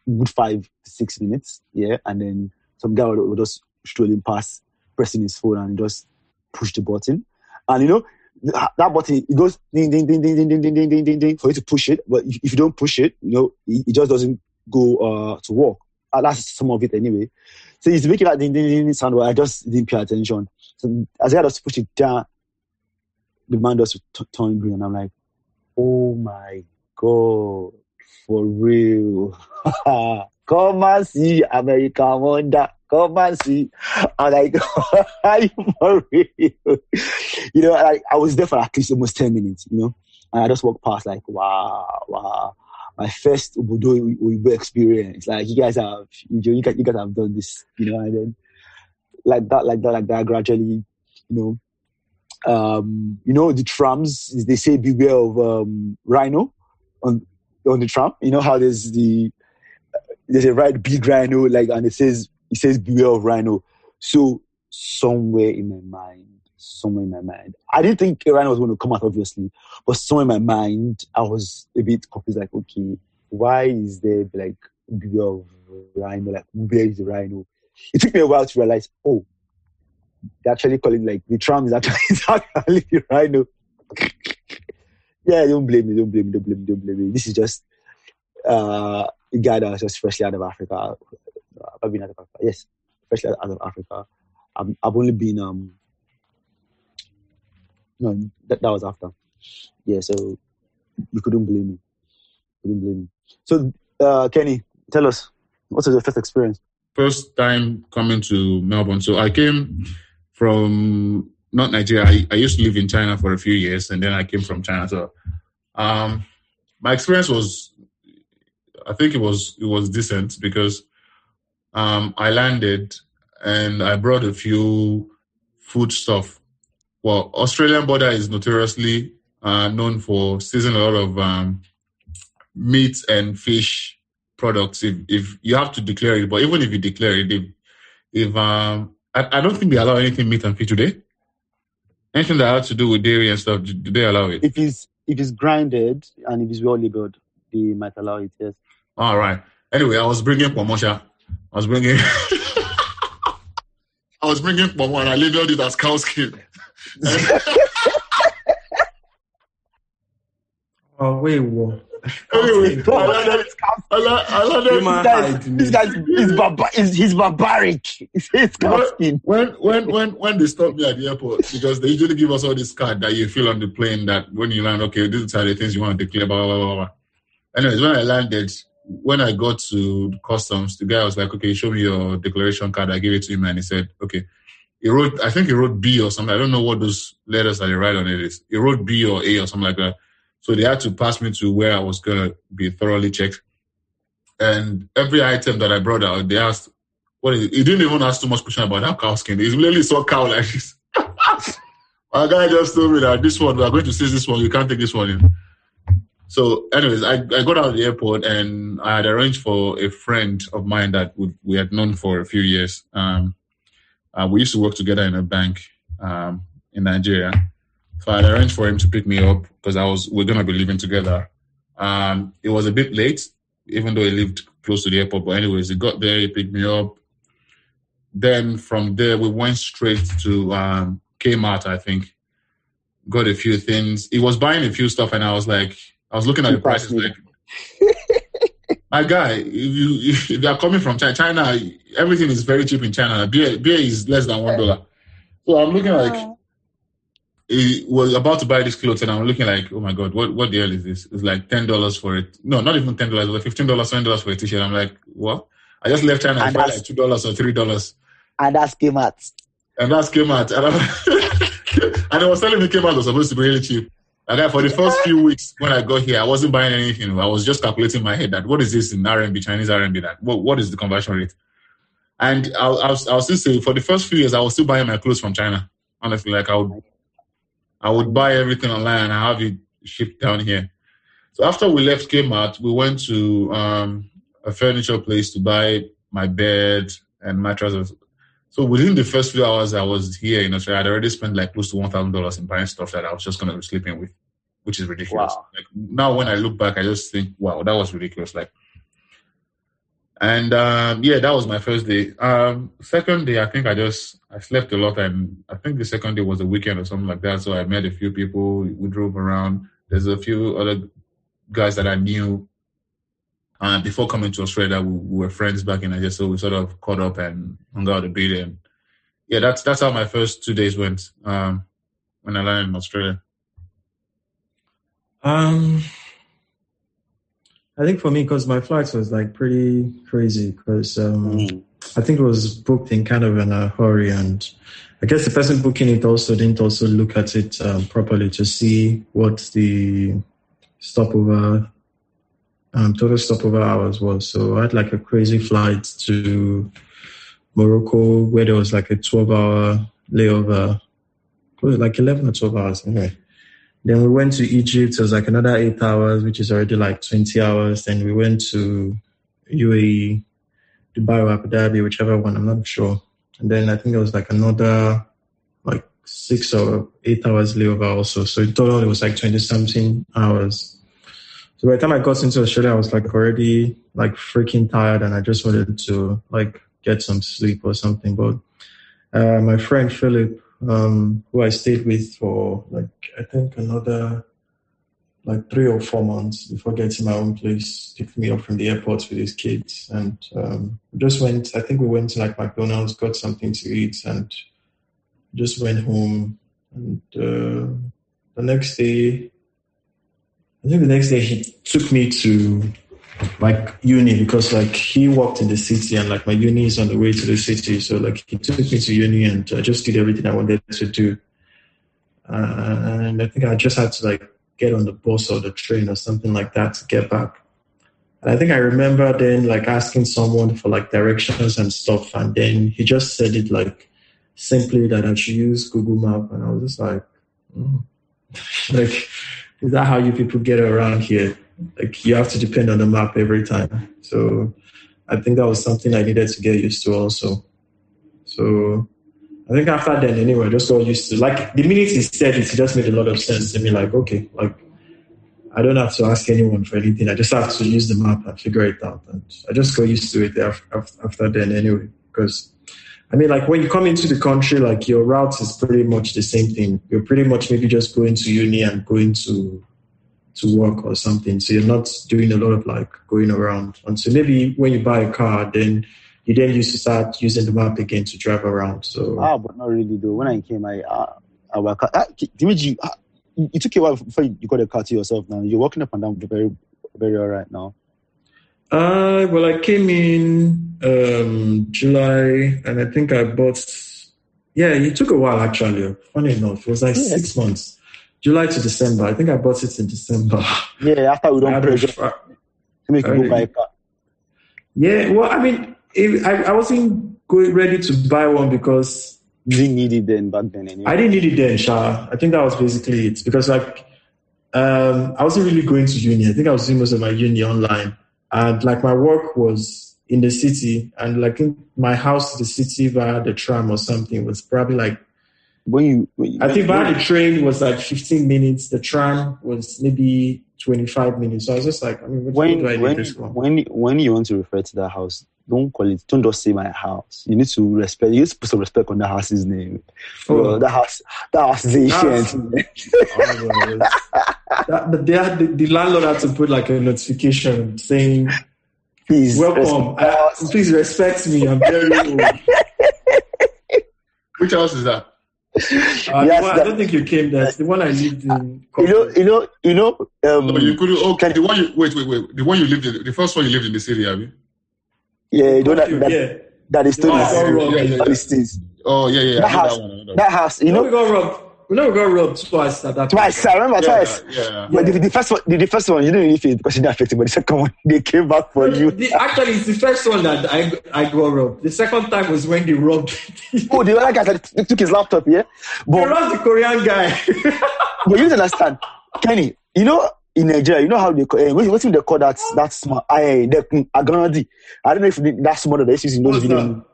good five, six minutes. Yeah. And then some guy would, would just strolling past, pressing his phone and just push the button. And, you know, that button it goes ding ding ding ding ding ding ding ding ding ding for you to push it. But if, you don't push it, you know, it, just doesn't go uh, to work. Uh, that's some of it anyway. So he's making that ding ding ding sound, but I just didn't pay attention. So as I just push it down, the man just turned green, and I'm like, oh my god, for real. Come and see American Wonder. Come and see. I'm like, are you for real? you know, like I was there for at least almost 10 minutes, you know, and I just walked past like, wow, wow. My first Obodo experience. Like you guys have, you, guys, you guys have done this, you know, and then like that, like that, like that, gradually, you know, um, you know, the trams, they say beware of um, rhino on on the tram. You know how there's the there's a right big rhino, like, and it says it says beware of rhino. So somewhere in my mind, somewhere in my mind, I didn't think rhino was going to come out, obviously, but somewhere in my mind, I was a bit confused. Like, okay, why is there like beware of rhino? Like, where is the rhino? It took me a while to realize, oh, they actually call it like the tram is actually, actually the rhino. Yeah, don't blame me, don't blame me, don't blame me, don't blame me. This is just uh, a guy that was just freshly out of Africa I've been out of Africa. Yes, especially out of Africa. I've, I've only been um no that, that was after. Yeah, so you couldn't blame me. Couldn't blame me. So uh, Kenny, tell us what was your first experience? First time coming to Melbourne. So I came from not Nigeria. I, I used to live in China for a few years, and then I came from China. So um, my experience was, I think it was it was decent because um, I landed and I brought a few food stuff. Well, Australian border is notoriously uh, known for seizing a lot of um, meat and fish products. If, if you have to declare it, but even if you declare it, if, if um, I, I don't think they allow anything meat and fish today. Anything that has to do with dairy and stuff, do they allow it? If it's if it's grinded and if it's well labeled, they might allow it. Yes. All right. Anyway, I was bringing pomosha I was bringing, I was bringing Pomo and I labeled it as cow skin. oh wait, what? Anyway, I this guy is barbar- is, he's barbaric. He's when, when when when when they stop me at the airport because they usually give us all this card that you fill on the plane that when you land, okay, these are the things you want to declare, blah blah blah blah. Anyways, when I landed, when I got to customs, the guy was like, "Okay, show me your declaration card." I gave it to him, and he said, "Okay." He wrote, I think he wrote B or something. I don't know what those letters that he write on it is. He wrote B or A or something like that. So they had to pass me to where I was gonna be thoroughly checked. And every item that I brought out, they asked, "What is it?" He didn't even ask too much question about that cow skin. He literally saw cow like this. My guy just told me that this one we are going to seize this one. You can't take this one in. So, anyways, I, I got out of the airport and I had arranged for a friend of mine that we, we had known for a few years. Um, uh, we used to work together in a bank um, in Nigeria. So I arranged for him to pick me up because I was we're gonna be living together. Um, it was a bit late, even though he lived close to the airport. But anyways, he got there, he picked me up. Then from there, we went straight to um, Kmart. I think got a few things. He was buying a few stuff, and I was like, I was looking at the prices like, my guy, if you if you are coming from China, China, everything is very cheap in China. Beer beer is less than one dollar. So I'm looking like he was about to buy this clothes, and I'm looking like, oh my god, what what the hell is this? It's like ten dollars for it. No, not even ten dollars. Like fifteen dollars, twenty dollars for a t-shirt. I'm like, what? I just left China and, and like two dollars or three dollars. And that's out. And that's came out. And, and I was telling me Kmart was supposed to be really cheap. Like for the first few weeks when I got here, I wasn't buying anything. I was just calculating in my head that what is this in RMB, Chinese RMB? That what, what is the conversion rate? And I'll, I'll, I'll still say for the first few years, I was still buying my clothes from China. Honestly, like I would, I would buy everything online and I have it shipped down here. So after we left Kmart, we went to um, a furniture place to buy my bed and mattresses. So within the first few hours I was here in Australia, I'd already spent like close to one thousand dollars in buying stuff that I was just gonna be sleeping with, which is ridiculous. Wow. Like now when I look back, I just think, wow, that was ridiculous. Like and um, yeah, that was my first day. Um, second day, I think I just I slept a lot, and I think the second day was a weekend or something like that. So I met a few people. We drove around. There's a few other guys that I knew uh, before coming to Australia. We, we, were friends back in Nigeria, so we sort of caught up and hung out a bit. And yeah, that's that's how my first two days went um, when I landed in Australia. Um, I think for me, because my flights was like pretty crazy, because um, mm. I think it was booked in kind of in a hurry, and I guess the person booking it also didn't also look at it um, properly to see what the stopover, um, total stopover hours was. So I had like a crazy flight to Morocco where there was like a 12 hour layover, like 11 or 12 hours anyway. Then we went to Egypt. It was like another eight hours, which is already like 20 hours. Then we went to UAE, Dubai or Abu Dhabi, whichever one, I'm not sure. And then I think it was like another like six or eight hours layover also. So in total, it was like 20 something hours. So by the time I got into Australia, I was like already like freaking tired and I just wanted to like get some sleep or something. But uh, my friend Philip, um, who I stayed with for like I think another like three or four months before getting my own place. Picked me up from the airport with his kids, and um, just went. I think we went to like McDonald's, got something to eat, and just went home. And uh, the next day, I think the next day he took me to like uni because like he worked in the city and like my uni is on the way to the city. So like he took me to uni and I just did everything I wanted to do. And I think I just had to like get on the bus or the train or something like that to get back. And I think I remember then like asking someone for like directions and stuff. And then he just said it like simply that I should use Google Map. And I was just like, mm. like, is that how you people get around here? Like you have to depend on the map every time. So I think that was something I needed to get used to also. So I think after then, anyway, I just got used to like the minute he said it, it just made a lot of sense to me. Like, okay, like I don't have to ask anyone for anything. I just have to use the map and figure it out. And I just got used to it after, after then anyway. Because I mean, like when you come into the country, like your route is pretty much the same thing. You're pretty much maybe just going to uni and going to to work or something. So you're not doing a lot of like going around. And so maybe when you buy a car, then you then used to start using the map again to drive around. So ah, but not really though. When I came, I uh, our car. Dimeji, ah, it took you a while before you got a car to yourself. Now you're walking up and down very, very all right now. Uh, well, I came in um, July, and I think I bought. Yeah, it took a while actually. Funny enough, it was like yes. six months. July to December. I think I bought it in December. Yeah, after we don't pressure to make you buy a car. Yeah, well, I mean, it, I, I wasn't going ready to buy one because you didn't need it then back then. Anyway. I didn't need it then, Sha. I think that was basically it because like um, I wasn't really going to uni. I think I was doing most of my uni online, and like my work was in the city, and like in my house to the city via the tram or something was probably like when you, when you I think by the train was like 15 minutes. The tram was maybe 25 minutes. So I was just like, I mean, when when when when you want to refer to that house, don't call it. Don't just say my house. You need to respect. You're supposed to respect on the house's name. Oh. Uh, that house. That house is ancient. oh, that, they had, the, the landlord had to put like a notification saying, "Please welcome. please respect me. I'm very old." Which house is that? Uh, Yes, the one, I don't think you came there. It's the one I lived in. You know, you know, you know. Um, Oh, you could okay. The one you wait, wait, wait. The one you lived in, the first one you lived in the city, have you? yeah, you know that that, yeah. that is still Oh, is- oh, yeah, yeah, all. Oh yeah, yeah. That I house, that one. I that that house, you You know, we know, got robbed. We we got robbed twice at that twice. I remember one. twice. Yeah, yeah. But the, the first one, the, the first one, you didn't really feel it because you didn't affect it. But the second one, they came back for you. The, actually, it's the first one that I I got robbed. The second time was when they robbed. Oh, the other guy that took his laptop, yeah. they But robbed the Korean guy. but you don't understand, Kenny. You know, in Nigeria, you know how they call, uh, what, they call that that small? I the aganadi. I don't know if that's that they use in those What's videos. that?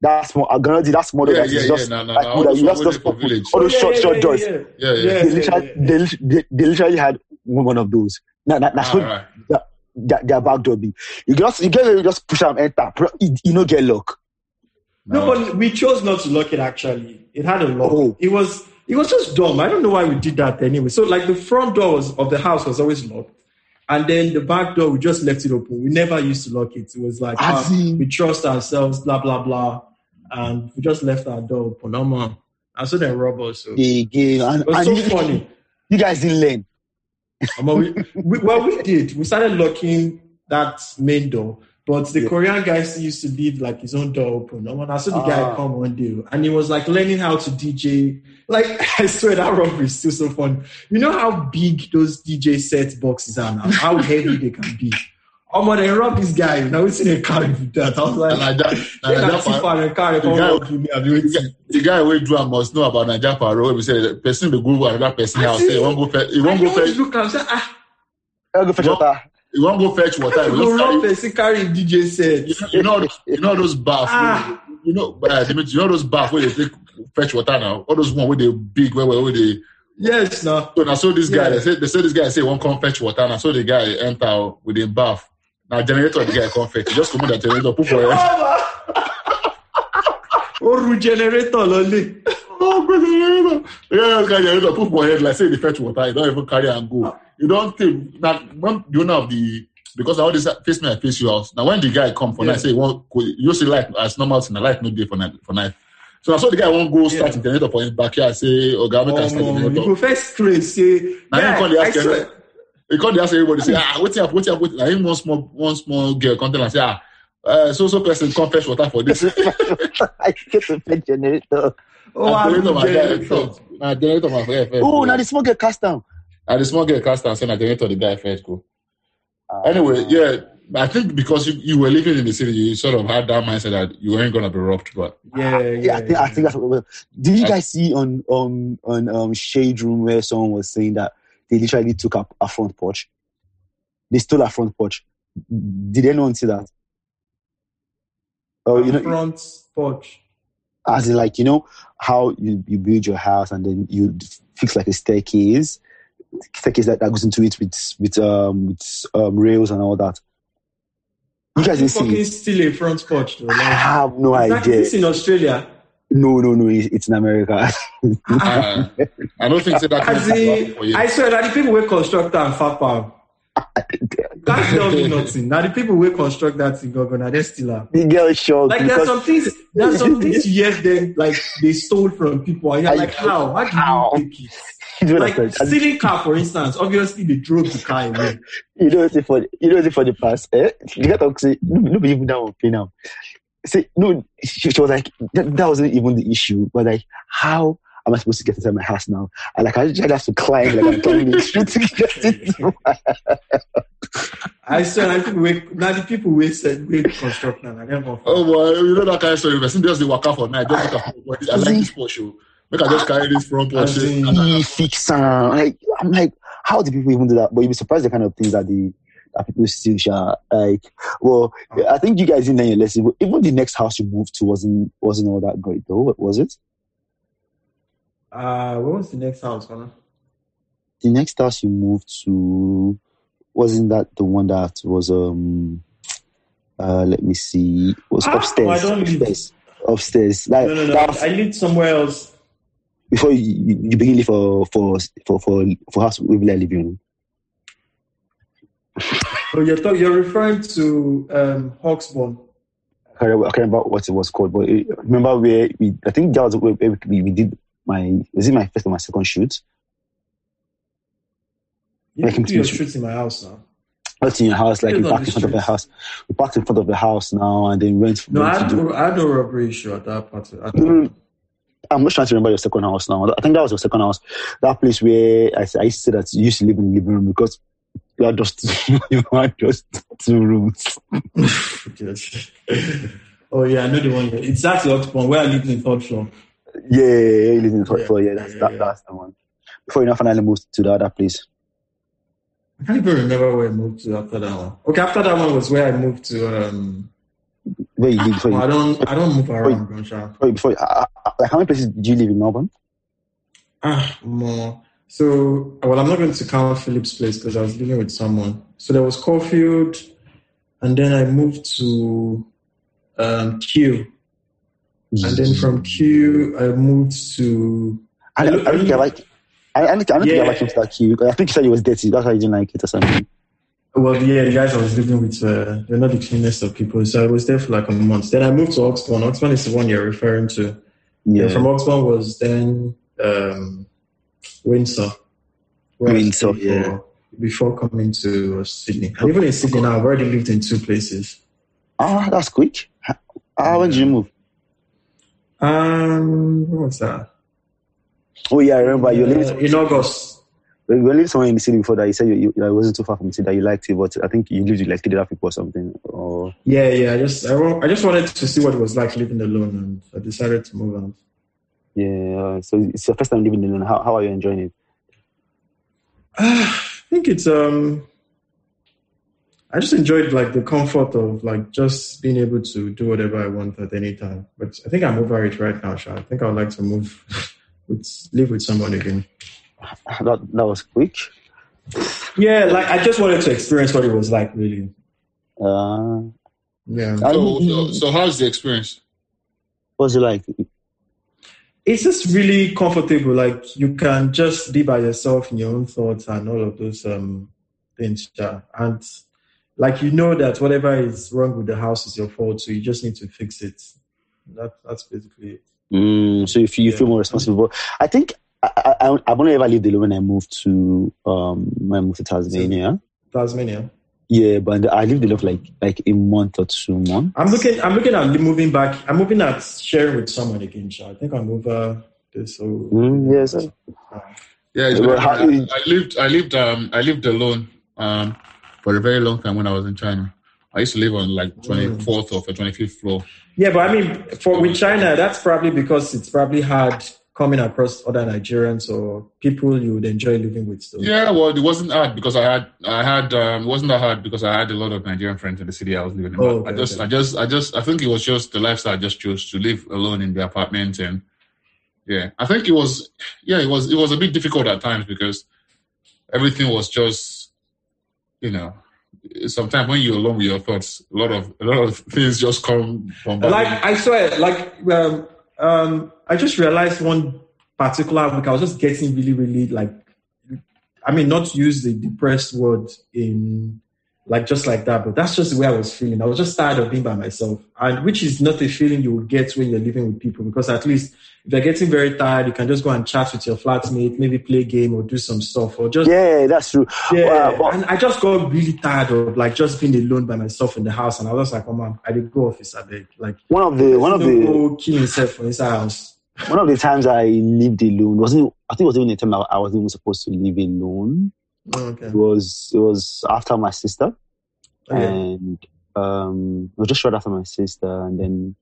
That small aganadi, that small Yeah, that is yeah, yeah, just no, no, like no, wood that all you those just ones just for village. all those Yeah, short yeah, short yeah, doors. yeah. Yeah, yeah. Yeah, They yeah, literally, yeah. they, they, they literally had one of those. Now, that, that's All what right. their, their back door be. You just you get you just push them enter. Bro, You, you know get luck. No, but we chose not to lock it. Actually, it had a lock. Oh. It was it was just dumb. I don't know why we did that anyway. So like the front doors of the house was always locked, and then the back door we just left it open. We never used to lock it. It was like As ah, we trust ourselves, blah blah blah, and we just left our door open. Man. And so they robbed us. So. It The game and, was and so you, funny. you guys didn't learn. We, we, well, we did. We started locking that main door, but the Yeah. Korean guy still used to leave like his own door open. And I saw the guy Ah. come one day, and he was like learning how to DJ. Like I swear that robbery is still so fun. You know how big those DJ set boxes are now, how heavy they can be. Oh man, they robbed this guy. Now we see a car with that. I was like, And like that, they and can like see that, for a car. The come guy- rob you. I the guy- the do must know about Naija Paro. We say the person dey go another person house. Say he wan go fetch. He I wan go fetch. look and say, ah, I'll go fetch water. He wan go fetch water. He go go rob person carry DJ set. You know, you know, those bath. Ah. You know, uh, Dimeji, you know those bath where they take fetch water now. All those one where they big, where where, where they. Yes, now. So now, so this guy, Yeah. they say they say this guy say one come fetch water. Now, so the guy enter with a bath. Now generator the guy come fetch. He just come in the generator, put for it. Oru generator lolly. Oh, good generator. Yeah, this guy generator put for head like say the fetch water. You don't even carry and go. You don't think now when you know of the because all this face me I face you house. Now when the guy come for Yeah. night, say one you see light as normal in the light no day for night for night. So now so the guy won't go start Yeah. the generator for his backyard. Say, "Oh, God, make I start the Um, you generator." go first straight say, Now yeah, him call the I ask swear. generator. He call the ask everybody say, "Ah, wait up, wait up, wait." Now him one small one small girl come tell am say, "Ah, uh, so so person come fetch water for this." I get to fetch generator. Oh, Na I'm generator my guy generator. fetch. Na generator my guy fetch. Oh, now the smoke get cast down. And the small girl cast and say, "Na generator the guy fetch go." Ah. Anyway, yeah, I think because you, you were living in the city, you sort of had that mindset that you weren't gonna be robbed. But Yeah, yeah. Yeah, I think, I think that's what. Did you guys see on on on um shade room where someone was saying that they literally took up a front porch? They stole a front porch. Did anyone see that? Oh, you know, front porch. as in like you know how you, you build your house and then you fix like a staircase, staircase that, that goes into it with with um with um rails and all that. You guys didn't see fucking steal a front porch though. I have no is idea. is this in Australia? No, no, no. It's, it's in America. uh, I don't think say that As thing is in, happen for you. I swear that the people will construct and fap am. Can't tell me nothing. Now the people will construct that thing, go now they still am. the girl shocked Like there's because some things, there's some things you hear them like they stole from people, and you're like, how? How How? do you take it? Like like, stealing car, for instance. Obviously, they drove the car away. you know, it's for you know, it's for the past. Eh? You got to say, no, no, be even down pay now. Say no. She, she was like, that, that wasn't even the issue. But like, how am I supposed to get inside my house now? And like, I just have to climb, like I'm climbing the street to get into my I swear, now the people will, now the people will said, will construct now. Oh boy, you know that kind of story. Person just the waka for night. Just look at body. I like this Porsche. oh. Make I just carry this front As Porsche. in- fix. Uh, like I'm like, how do people even do that? But you'd be surprised the kind of things that the that people still share. Like, well, I think you guys didn't learn your lesson. But even the next house you moved to wasn't wasn't all that great though. Was it? Uh, what was the next house, Connor? The next house you moved to wasn't that the one that was um uh let me see was Ah, upstairs I don't live- upstairs upstairs like No, no, no. that- I lived somewhere else. before you, you you begin live for for for for for house we like living So you're talk, you're referring to um, Hawksburn. I can't remember, I can't remember what it was called but it, remember where we I think that was where we, we did my was it my first or my second shoot? You Like do your shoot. shoots in my house now. Not in your house, like Still parked in front of the house. We parked in front of the house now, and then went. No, I had, do- I had no robbery issue at that part. At that I'm not trying to remember your second house now. I think that was your second house. That place where I, I used to say that you used to live in the living room because you are just you are just two rooms. Yes. oh yeah, I know the one. It's the Oxford where I lived in third floor. Yeah, yeah, yeah, you live in third Yeah, floor. Yeah, that's yeah, that, yeah. that's the one. Before you now finally moved to the other place. I can't even remember where I moved to after that one. Okay, after that one was where I moved to. Um, Where you live well, I don't, I don't move around, Gronsha. before, you- before you, uh, uh, like how many places do you live in Melbourne? Ah, more. So, well, I'm not going to count Philip's place because I was living with someone. So there was Caulfield, and then I moved to um, Kew, and then from Kew I moved to. I, I, I don't think I like. I, I don't think I, don't think I like him to that Kew. I think you said it was dirty. That's why you didn't like it or something. Well, yeah, the guys I was living with, uh, they're not the cleanest of people. So I was there for like a month. Then I moved to Oxford. Oxford is the one you're referring to. Yeah. And from Oxford was then um, Windsor. Windsor, stayed yeah. Before coming to Sydney. And even in Sydney now, I've already lived in two places. Ah, that's quick. Ah, when did you move? Um, what was that? Oh yeah, I remember you. Uh, in August. You lived somewhere in the city before that. You said you, you, it wasn't too far from the city that you liked it, but I think you lived with like three other people or something. Or Yeah, yeah. I just, I, I just wanted to see what it was like living alone, and I decided to move out. Yeah, uh, so it's your first time living alone. How how are you enjoying it? I think it's um I just enjoyed like the comfort of like just being able to do whatever I want at any time. But I think I'm over it right now, Sha. I think I would like to move with live with someone again. That that was quick. Yeah, like I just wanted to experience what it was like really. Uh, Yeah. So, so, so how's the experience? what's it like? It's just really comfortable. Like you can just be by yourself in your own thoughts and all of those um things. Sha. And like you know that whatever is wrong with the house is your fault, so you just need to fix it. That that's basically it. Mm, so you feel, you feel more responsible. I think I, I, I've only ever lived alone when I moved to um when I moved to Tasmania. Tasmania. Yeah, but I lived alone for like like a month or two months. I'm looking. I'm looking at moving back. I'm moving at sharing with someone again. Sha. I think I'm over this. whole- Mm, yes, sir. Yeah, it's Well, been- how- I, I lived, I lived, um, I lived alone um, for a very long time when I was in China. I used to live on like twenty fourth or twenty fifth floor. Yeah, but I mean, for with China, that's probably because it's probably hard coming across other Nigerians or people you would enjoy living with. Still. Yeah, well, it wasn't hard because I had, I had, um, it wasn't that hard because I had a lot of Nigerian friends in the city I was living in. Oh, But I just, okay. I just, I just, I think it was just the lifestyle I just chose to live alone in the apartment and. Yeah, I think it was. Yeah, it was. It was a bit difficult at times because everything was just, you know, sometimes when you're alone with your thoughts, a lot of a lot of things just come from. Like I swear, like um, um, I just realized one particular week I was just getting really, really like, I mean, not use the depressed word in like just like that, but that's just the way I was feeling. I was just tired of being by myself, and which is not a feeling you would get when you're living with people because at least if you're getting very tired, you can just go and chat with your flatmate, maybe play a game or do some stuff or just Yeah, that's true. yeah, Wow, and I just got really tired of like just being alone by myself in the house, and I was like, "Oh man, I did go office. I beg, like one of the one of the go kill himself for inside house." one of the times I lived alone wasn't. I think it was even the time I, I wasn't even supposed to live alone. Oh, okay. It was it was after my sister, Okay. and um, it was just right after my sister, and then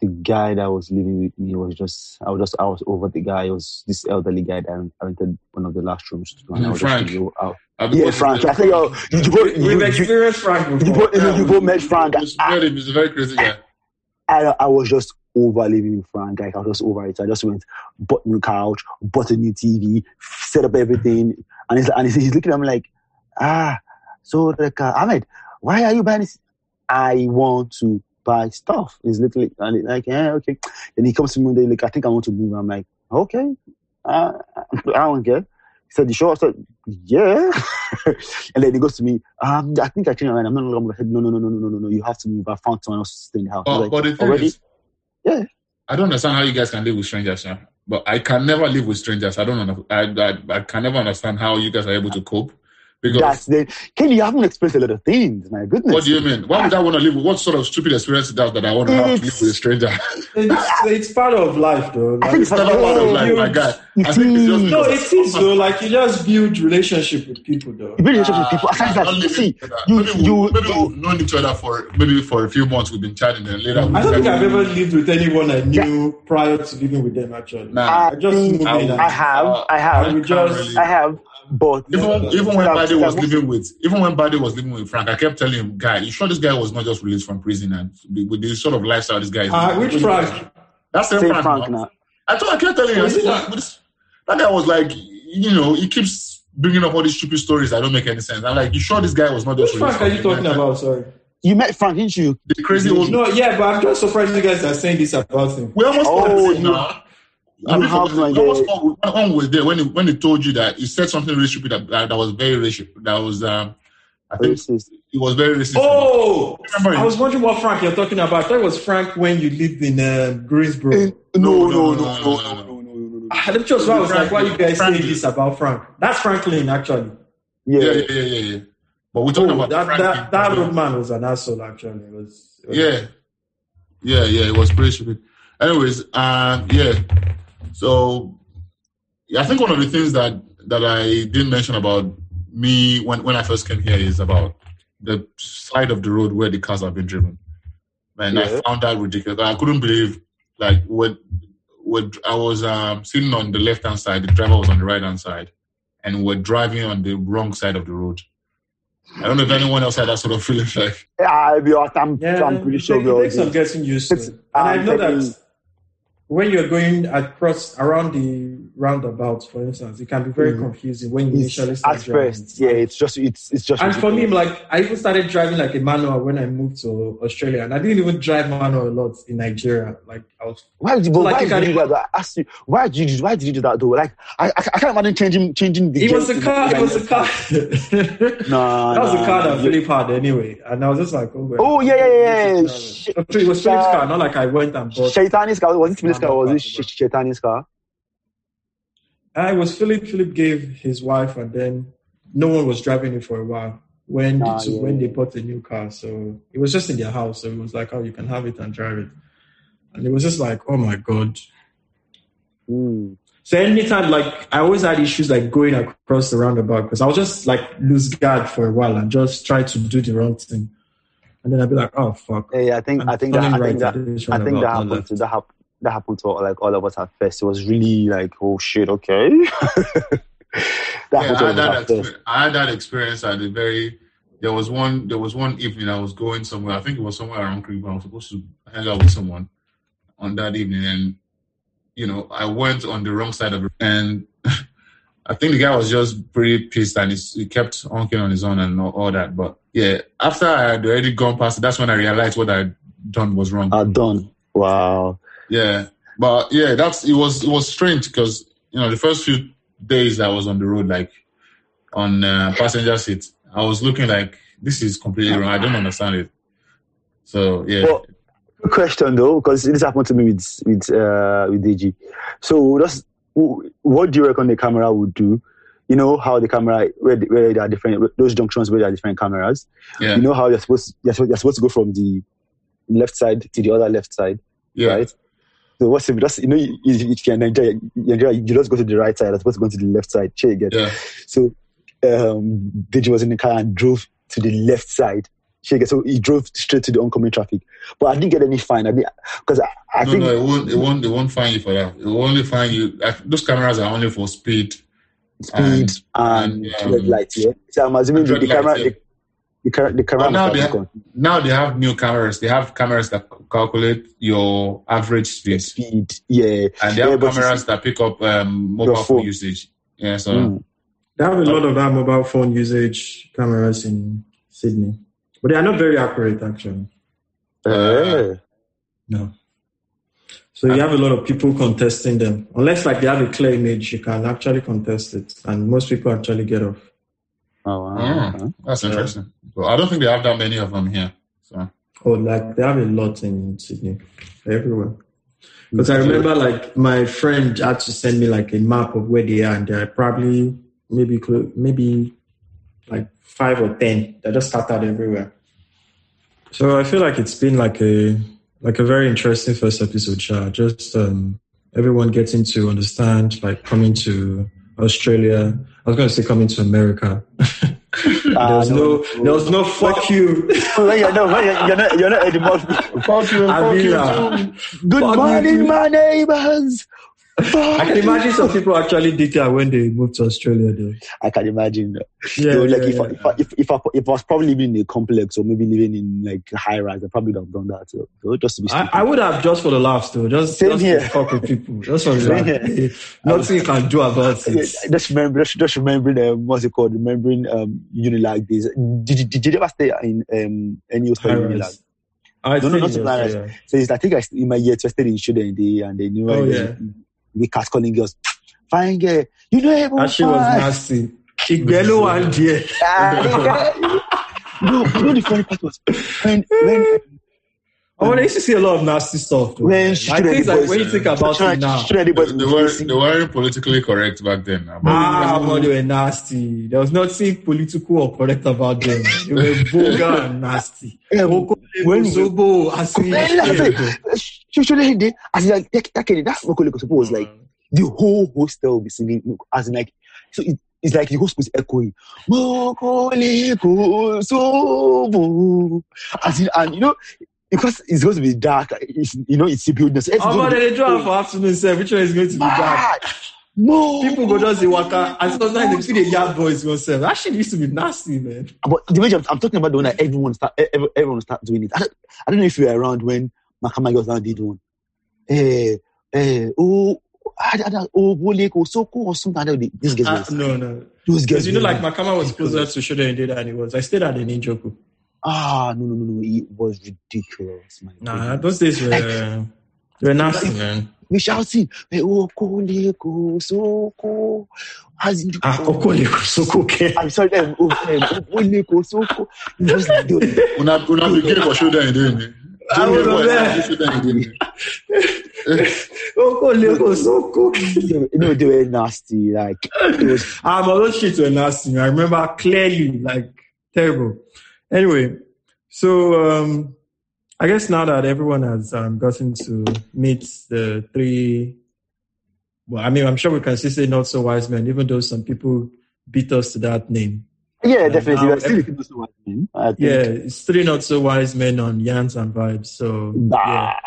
the guy that was living with me was just I was just I was over the guy. It was this elderly guy that I rented one of the last rooms to, and I was Frank. just out. Yeah, been- Frank. I think yo, you, you, both- you, We've you, experienced Frank you, before. both, you both met Frank. He's very, he's a very crazy guy. I, I was just overly being frank, like I was just over it. I just went, bought new couch, bought a new TV, set up everything. And he's, and he's looking at me like, ah, so like, uh, Ahmed, why are you buying this? I want to buy stuff. He's literally and like, yeah, okay. And he comes to me one day, like, I think I want to move. I'm like, okay, uh, I don't care. He said, you sure? I said, yeah. and then he goes to me, um, I think I changed my mind. I'm not going to no, no, no, no, no, no, no. You have to move. I found someone else to stay in the house. Oh, like, but already? is, yeah. I don't understand how you guys can live with strangers, yeah. But I can never live with strangers. I don't know. I, I, I can never understand how you guys are able to cope. Because That's the Kenny, you haven't experienced a lot of things. My goodness. what do you mean? Why would I want to live with? What sort of stupid experience is that that I want to have to live with a stranger? It's, it's part of life, though. I think it's Like, It's never part of life, you- my guy. it I think it's just. No, it is though. Like you just build relationship with people, though. You build relationship with people. Ah, Aside Not that, living see, together. you, maybe, we, you, maybe you, we've known each other for maybe for a few months. We've been chatting, and later I don't think I've ever lived with anyone I knew prior to living with them. Actually, Nah. I, I just think moved in. I have, I uh, I have, we just- really- I have, but Even, Yeah. even when Yeah, Bade was living with, even when Bade was living with Frank, I kept telling him, "Guy, you sure this guy was not just released from prison and with the sort of lifestyle this guy is?" Uh, which Frank? That's same same Frank. Frank now. now. I told, I kept telling him, I Was said, it this- that guy was like, you know, he keeps bringing up all these stupid stories that don't make any sense. I'm like, you sure this guy was not just Which just Frank released are you talking prison?" about? Sorry. You met Frank, didn't you? The crazy old. No, yeah, but I'm just surprised you guys are saying this about him. We almost Oh, you- now. you I mean, have we no almost idea. thought when when was there when he, when he told you that he said something really stupid that, that, that was very racist. That was um, I think Racist. it was very racist. Oh, Remember I was wondering what Frank you're talking about. I thought it was Frank when you lived in uh, Greensborough. Eh, No, no, no, no, no, no, no, no, no, no, no, no, no. Ah, Let just I was like, why you guys saying Franklin. this about Frank? That's Franklin, actually. yeah, Yeah, yeah, yeah, yeah, yeah. But we're talking Oh, about that, Frank that, that Kid. road man was an asshole, actually. It was, it was- Yeah, yeah, yeah. It was pretty stupid. Anyways, um, yeah. So, yeah, I think one of the things that that I didn't mention about me when when I first came here is about the side of the road where the cars have been driven. And I found that ridiculous. I couldn't believe, like, when when I was um, sitting on the left hand side, the driver was on the right hand side, and we're driving on the wrong side of the road. I don't know if anyone else had that sort of feeling. Like, I, we are, I'm, Yeah, I'm pretty sure it we all takes some getting used to. It's- And I I'm know that you. When you're going across around the roundabout, for instance, it can be very Mm. confusing when you It's- initially start At driving. first, yeah, it's just, it's, it's just. And for me, like I even started driving like a manual when I moved to Australia, and I didn't even drive manual a lot in Nigeria. Like I was, Why did you, but like why you did you do that? I asked you, why did you, why did you do that though? Like, I, I, I can't imagine changing, changing the. it was a car. It was a car. No, that was no, a car that. Philip had anyway, and I was just like, oh, well, Oh, yeah, yeah, yeah, yeah. this is travel. Okay, it was Philip's car, not like I went and bought. Shaitani's car was it Philip's No, car? no, or Was it Shaitani's car? I was Philip. Philip gave his wife, and then no one was driving it for a while. When Ah, so yeah, when they bought the new car, so it was just in their house. So it was like, oh, you can have it and drive it, and it was just like, oh my god. Hmm. So anytime, like I always had issues like going across the roundabout because I was just like lose guard for a while and just try to do the wrong thing, and then I'd be like, oh fuck. Hey, I think, I'm I think that, I think that, at I think that happened to that, hap- that happened to like all of us at first. It was really like, oh shit, okay. that yeah, I had, that at first. experience, I had that experience at the very. There was one. There was one evening I was going somewhere. I think it was somewhere around Creek. I was supposed to hang out with someone on that evening, and you know, I went on the wrong side of it, and I think the guy was just pretty pissed, and he's, he kept honking on his own and all, all that. But yeah, after I had already gone past it, that's when I realized what I'd done was wrong. Uh, done. Wow. Yeah, but yeah, that's it was it was strange because you know the first few days I was on the road, like on uh, passenger seat, I was looking like this is completely wrong. I don't understand it. So yeah, Well, Good question though, because this happened to me with with uh, with Deji. So wh- what do you reckon the camera would do? You know how the camera where, where there are different those junctions where there are different cameras. yeah, You know how you're supposed you're, supposed- you're supposed to go from the left side to the other left side, yeah, right? So what's if just you know you, you, if you're Nigeria, you just go to the right side. You're supposed to go to the left side. Check again. yeah. So um, Deji was in the car and drove to the left side. So he drove straight to the oncoming traffic, but I didn't get any fine. I didn't because I, I no, think no, it won't, it won't, it won't fine you for that. It will only fine you. Like, those cameras are only for speed. speed and- and, and, um, red light. Yeah, so I'm assuming the, the light, camera, yeah. The, the, the camera But now they have have, now they have new cameras. They have cameras that calculate your average speed, speed. Yeah, and they Yeah, have but cameras that pick up um, mobile phone phone. usage. Yeah, so Mm. They have a lot of that mobile phone usage cameras in Sydney, but they are not very accurate actually. Eh. No. So you have a lot of people contesting them. Unless like they have a clear image, you can actually contest it, and most people actually get off. Oh, wow. Oh, Okay. that's interesting. But I don't think they have that many of them here. So Oh, like they have a lot in Sydney, everywhere. Because I remember like my friend had to send me like a map of where they are, and they're probably maybe clo- maybe like five or ten. They're just scattered everywhere. So I feel like it's been like a like a very interesting first episode, Sha. Just um, everyone getting to understand, like coming to Australia. I was going to say coming to America. there was Ah, no, there was no fuck you. You're, no, you're, not, you're not anymore. Fuck you, fuck you uh. Good Fuck morning, you. my neighbors. I can imagine some people actually did that when they moved to Australia, though. I can imagine. Yeah, you know, like yeah, if, yeah. I, if, I, if, if, I, if I was probably living in a complex or maybe living in like high rise, I probably would have done that. So, so just to be I. I would have just for the laughs, though. Just, Same just here. to fuck with people. Just for the laughs. Nothing you can do about it. just remember, just, just remembering, um, what's it called? Remembering um, Unilag days. Did, you- did you ever stay in um, any hostel Unilag? I No, no, not high-rise. yeah. So it's, I think I, in my year, two, I stayed in Shuden and they knew Oh, yeah. Cast calling girls. Fine girl, you know everyone. That shit was nasty. Igbelo and dear. Ah, no, you know the funny part was when when Oh, I used to see a lot of nasty stuff. Though. When I Shuden think like when you think about it now, Shuden They, boys they, were, they weren't politically correct back then. About ah, well, they were nasty. There was nothing political or correct about them. They were vulgar and nasty. Yeah, Oko- when- Zobo, Asi- Man, that's it. Shuden Day, as like that, that, that, that Mokole Kosopo was like mm. the whole hostel will be singing as in like so it, it's like the host was echoing Mokole Kosopo as in and you know because it's going to be dark it's, you know it's building so Oh, but they draw for afternoon, sir. Which one is going to be dark? No, People go just the waka, and sometimes they see the yard boys sell. That shit used to be nasty, man. But the way I'm, I'm talking about the one that everyone start, everyone start doing it. I don't, I don't know if you were around when Makama Girls now did one. Eh, eh, oh, I, I, I, oh, Wole Kosoko or something. Don't know. These guys, Ah, no, no. those guys. you know, like Makama was closer to Shoda and Data than it was. I stayed at the Ninjoku. Ah, no, no, no, no. It was ridiculous. My Nah, those days were they were nasty, man. we shouting, eh, oh, Kole Kosoko. As in, Ah, Okole Kosoko ke. I'm sorry, um, oh, um, Wole Kosoko. It was like, the- Una, una begin for shoulder and then. I was on there. Shoulder and then. Okole Kosoko. they were- no, they were nasty. Like, it was Ah, but those shit were nasty. I remember clearly, like terrible. Anyway, so um, I guess now that everyone has um, gotten to meet the three, well, I mean, I'm sure we can still say not so wise men, even though some people beat us to that name. Yeah, And definitely. now still someone, man. I think. Yeah, it's three not so wise men on Yans and Vibes. So Nah, yeah,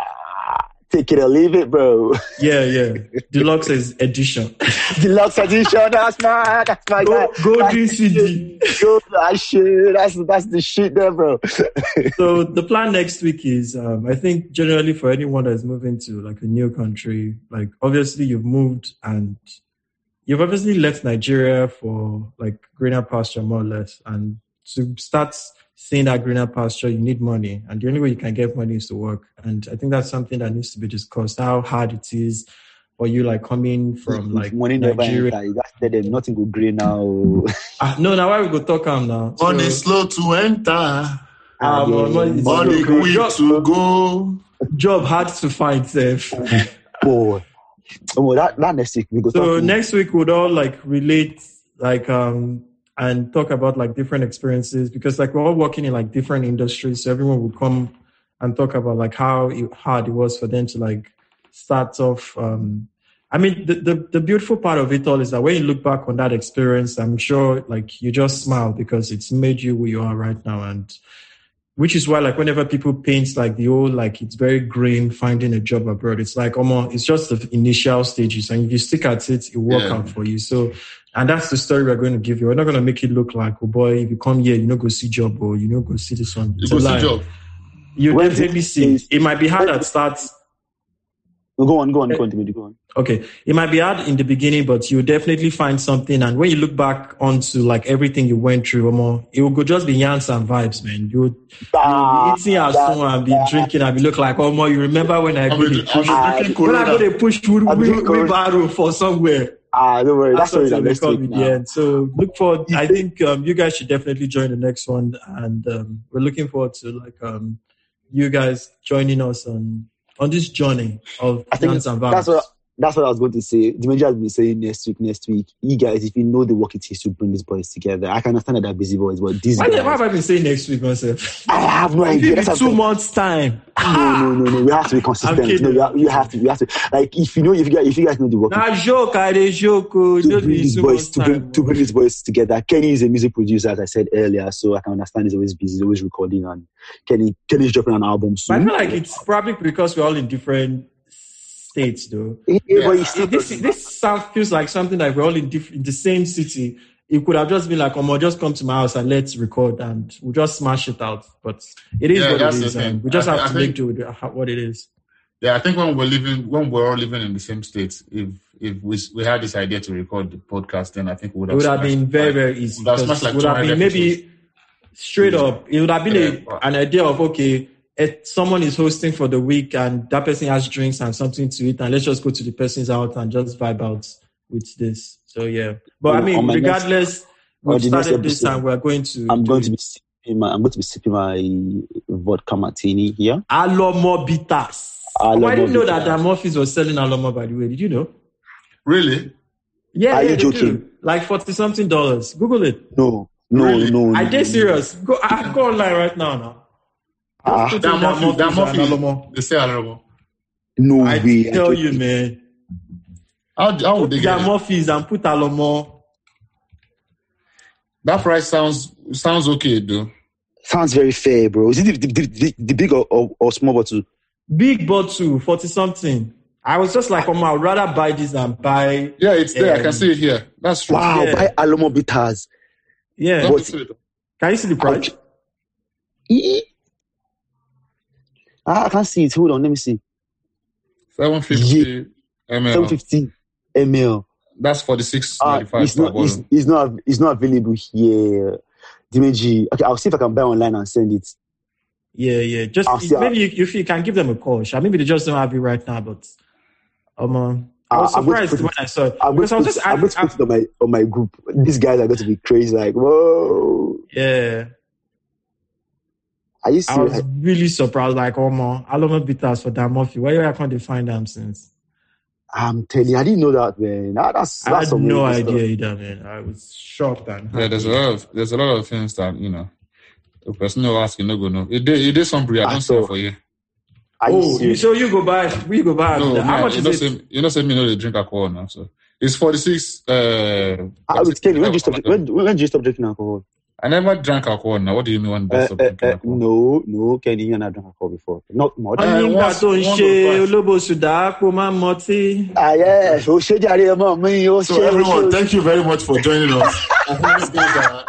take it or leave it, bro. yeah, yeah. Deluxe is edition. Deluxe edition, that's my, that's my guy. Go, go That's do the CD. shit. Go, that shit. That's, that's the shit there, bro. so the plan next week is um, i think generally for anyone that's moving to like a new country like obviously you've moved and you've obviously left nigeria for like greener pasture more or less and to start seeing that greener pasture you need money and the only way you can get money is to work and i think that's something that needs to be discussed how hard it is for you like coming from like money never nigeria enter. That's tell them nothing go green now. ah, no now why we go talk am now So- Money slow to enter. Ah, yeah, money is Money slow. quick Job- to go. job hard to find safe. Boy. Oh, that, that next week we go So talk. next week we'll all like relate like um and talk about like different experiences because like we're all working in like different industries. So everyone would come and talk about like how it, hard it was for them to like start off. Um, I mean, the, the the beautiful part of it all is that when you look back on that experience, I'm sure like you just smile because it's made you who you are right now and which is why like whenever people paint like the old like it's very grim finding a job abroad it's like almost it's just the initial stages and if you stick at it it will work Yeah. out for you so and that's the story we're going to give you. We're not going to make it look like oh boy if you come here you know go see job or you know go see this one. You It's go see job. you When definitely it see is- it might be hard at start No, go on, go on, go on, Timothy, go on. okay it might be hard in the beginning but you definitely find something and when you look back onto like everything you went through more it will go just be yans and vibes man you would Ah, be eating at that- home and be drinking and be look like oh more you remember when i I'll go be, dey I'll push when i go Corona. dey push wheel- I'm wheel- drinking Corona. wheelbarrow for somewhere Ah, don't worry. that's That's what what I'm they next call week me now. the end so look forward i think um, you guys should definitely join the next one and um, we're looking forward to like um, you guys joining us on on this journey of I think dance and that's what that's what I was going to say. Dimension has been saying next week, next week. You guys, if you know the work it takes to bring these boys together, I can understand that they're busy boys, but these Why, guys, why have I been saying next week myself? I have no idea. That's two months time. No, ah! no, no, no. We have to be consistent. No, you have, you have to. You have to. Like, if you know, if you guys, if you guys know the work, Nah, joke, I dey joke. oh. to bring these boys to bring time, to oh. bring these boys together. Kenny is a music producer, as I said earlier, so I can understand he's always busy, he's always recording, and Kenny Kenny's dropping an album But I feel like it's probably because we're all in different states, though. Yeah, Yeah, but he's still This this sound feels like something that we're all in, diff- in the same city. It could have just been like, "Omo, just come to my house and let's record, and we'll just smash it out." But it is Yeah, what it that's the is, and we just I- have I to think- make do with what it is. Yeah, I think when we're living, when we're all living in the same state, if if we we had this idea to record the podcast, then I think we would It have. would have been very Like, very easy. would have 'cause smashed like would have 200 been maybe straight up. It would have been Yeah. a, an idea of okay, if someone is hosting for the week and that person has drinks and something to eat, and let's just go to the person's house and just vibe out with this. So yeah, but I oh, mean, on my next- regardless, we've the next started this episode, and we're going to. I'm going it. to be sipping my I'm going to be sipping my vodka martini here. Alomo bitters. Alomo oh, I didn't know that bitters. Dan Murphy's was selling Alomo. By the way, did you know? Really? Yeah, Are yeah, you they joking? do. Like forty something dollars. Google it. No, no, Really? no. I no, did no. serious. Go, I go online right now. Now. Ah, Just put Dan in Dan Murphy, Dan Murphy's and Murphy, Alomo. they say Alomo. no I way. tell don't you, think- man. How, how would they Put get Dan it? Murphy's and put Alomo. That price sounds sounds okay, though. Sounds very fair, bro. Is it the, the, the, the big or, or, or small bottle? Big bottle, 40 something. I was just like, oh, I'd rather buy this than buy. Yeah, it's there. I Um, can see it here. That's true. Wow, Yeah. buy Alomo bitters. Yeah. Don't What? Can you see the price? Ouch. Ah, I can't see it. Hold on, let me see. 750 ml. 750 ml. That's 46 Ah, 95 it's not. It's, it's not. It's not available here. Dimeji. Okay, I'll see if I can buy online and send it. Yeah, yeah. Just see- maybe you, if you can give them a call. Sha. Maybe they just don't have it right now, but um, uh, I was Ah, I'm going to surprised it- when I saw it. I'm going Because to I was put, just, I, I'm going to put it on my on my group. These guys are going to be crazy. Like, whoa, yeah, are you I was serious? really surprised. Like, oh man, Alomo bitters for Dan Murphy. Where can't they find them since? I'm telling you, I didn't know that, man. Nah, that's I had no really good idea either, man. I was shocked and Yeah, there's a lot of there's a lot of things that you know. The person who ask you no go no. It did it did some breed. I don't so- sell for you. Are Oh, you, serious? so you go buy, we go buy. No, How man, much you is know, it? say, you know, say me know they drink alcohol now. So it's 46. Uh, Ah, wait, Kenny, when did you stop? When, when did you stop drinking alcohol? I never drank alcohol now. What do you mean when Uh, stop uh, drinking uh, alcohol? no, no, Kenny, you and I drank alcohol before. Not much. Wọ́n ní nígbà once- tó ń once ṣe or twice. olóbò sùdà kó má mọtí. Ah, yes. Shit, Jare, mom, me, So everyone, thank you very much for joining us. I think these guys are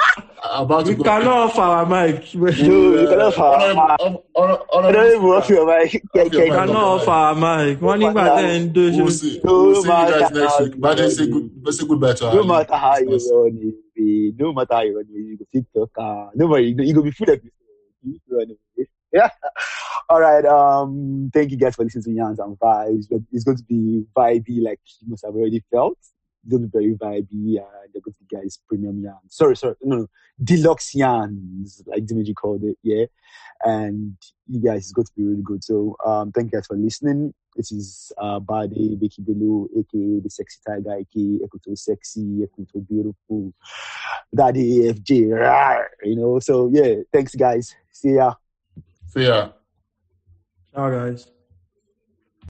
are about to We go. cannot offer our mic. No, you cannot have. Honorable- I hon- hon- honorable don't even want speaker. to like, Okay, Kenny. We cannot offer our mic. Wọ́n nígbà tẹ́ ń We'll see. We'll see you guys next week. But then say you- good, say goodbye to our No matter how you listeners. run it, be, no matter you run you go talk. Uh, you go- you go be full. You run. Yeah. All right. Um. Thank you guys for listening to Yans and Vibes. But It's going to be vibey, like you must have already felt. It's going to be very vibey, and they're going to be guys premium Yans. Sorry, sorry, no, no, deluxe Yans, like Dimitri called it. Yeah. And you guys, it's going to be really good. So, um, thank you guys for listening. This is uh, Bade Becky Belu, aka the Sexy Tiger, aka Ekuto Sexy, Ekuto Beautiful, Daddy AFJ, rawr, you know. So yeah, thanks guys. See ya. See ya. Ciao, guys.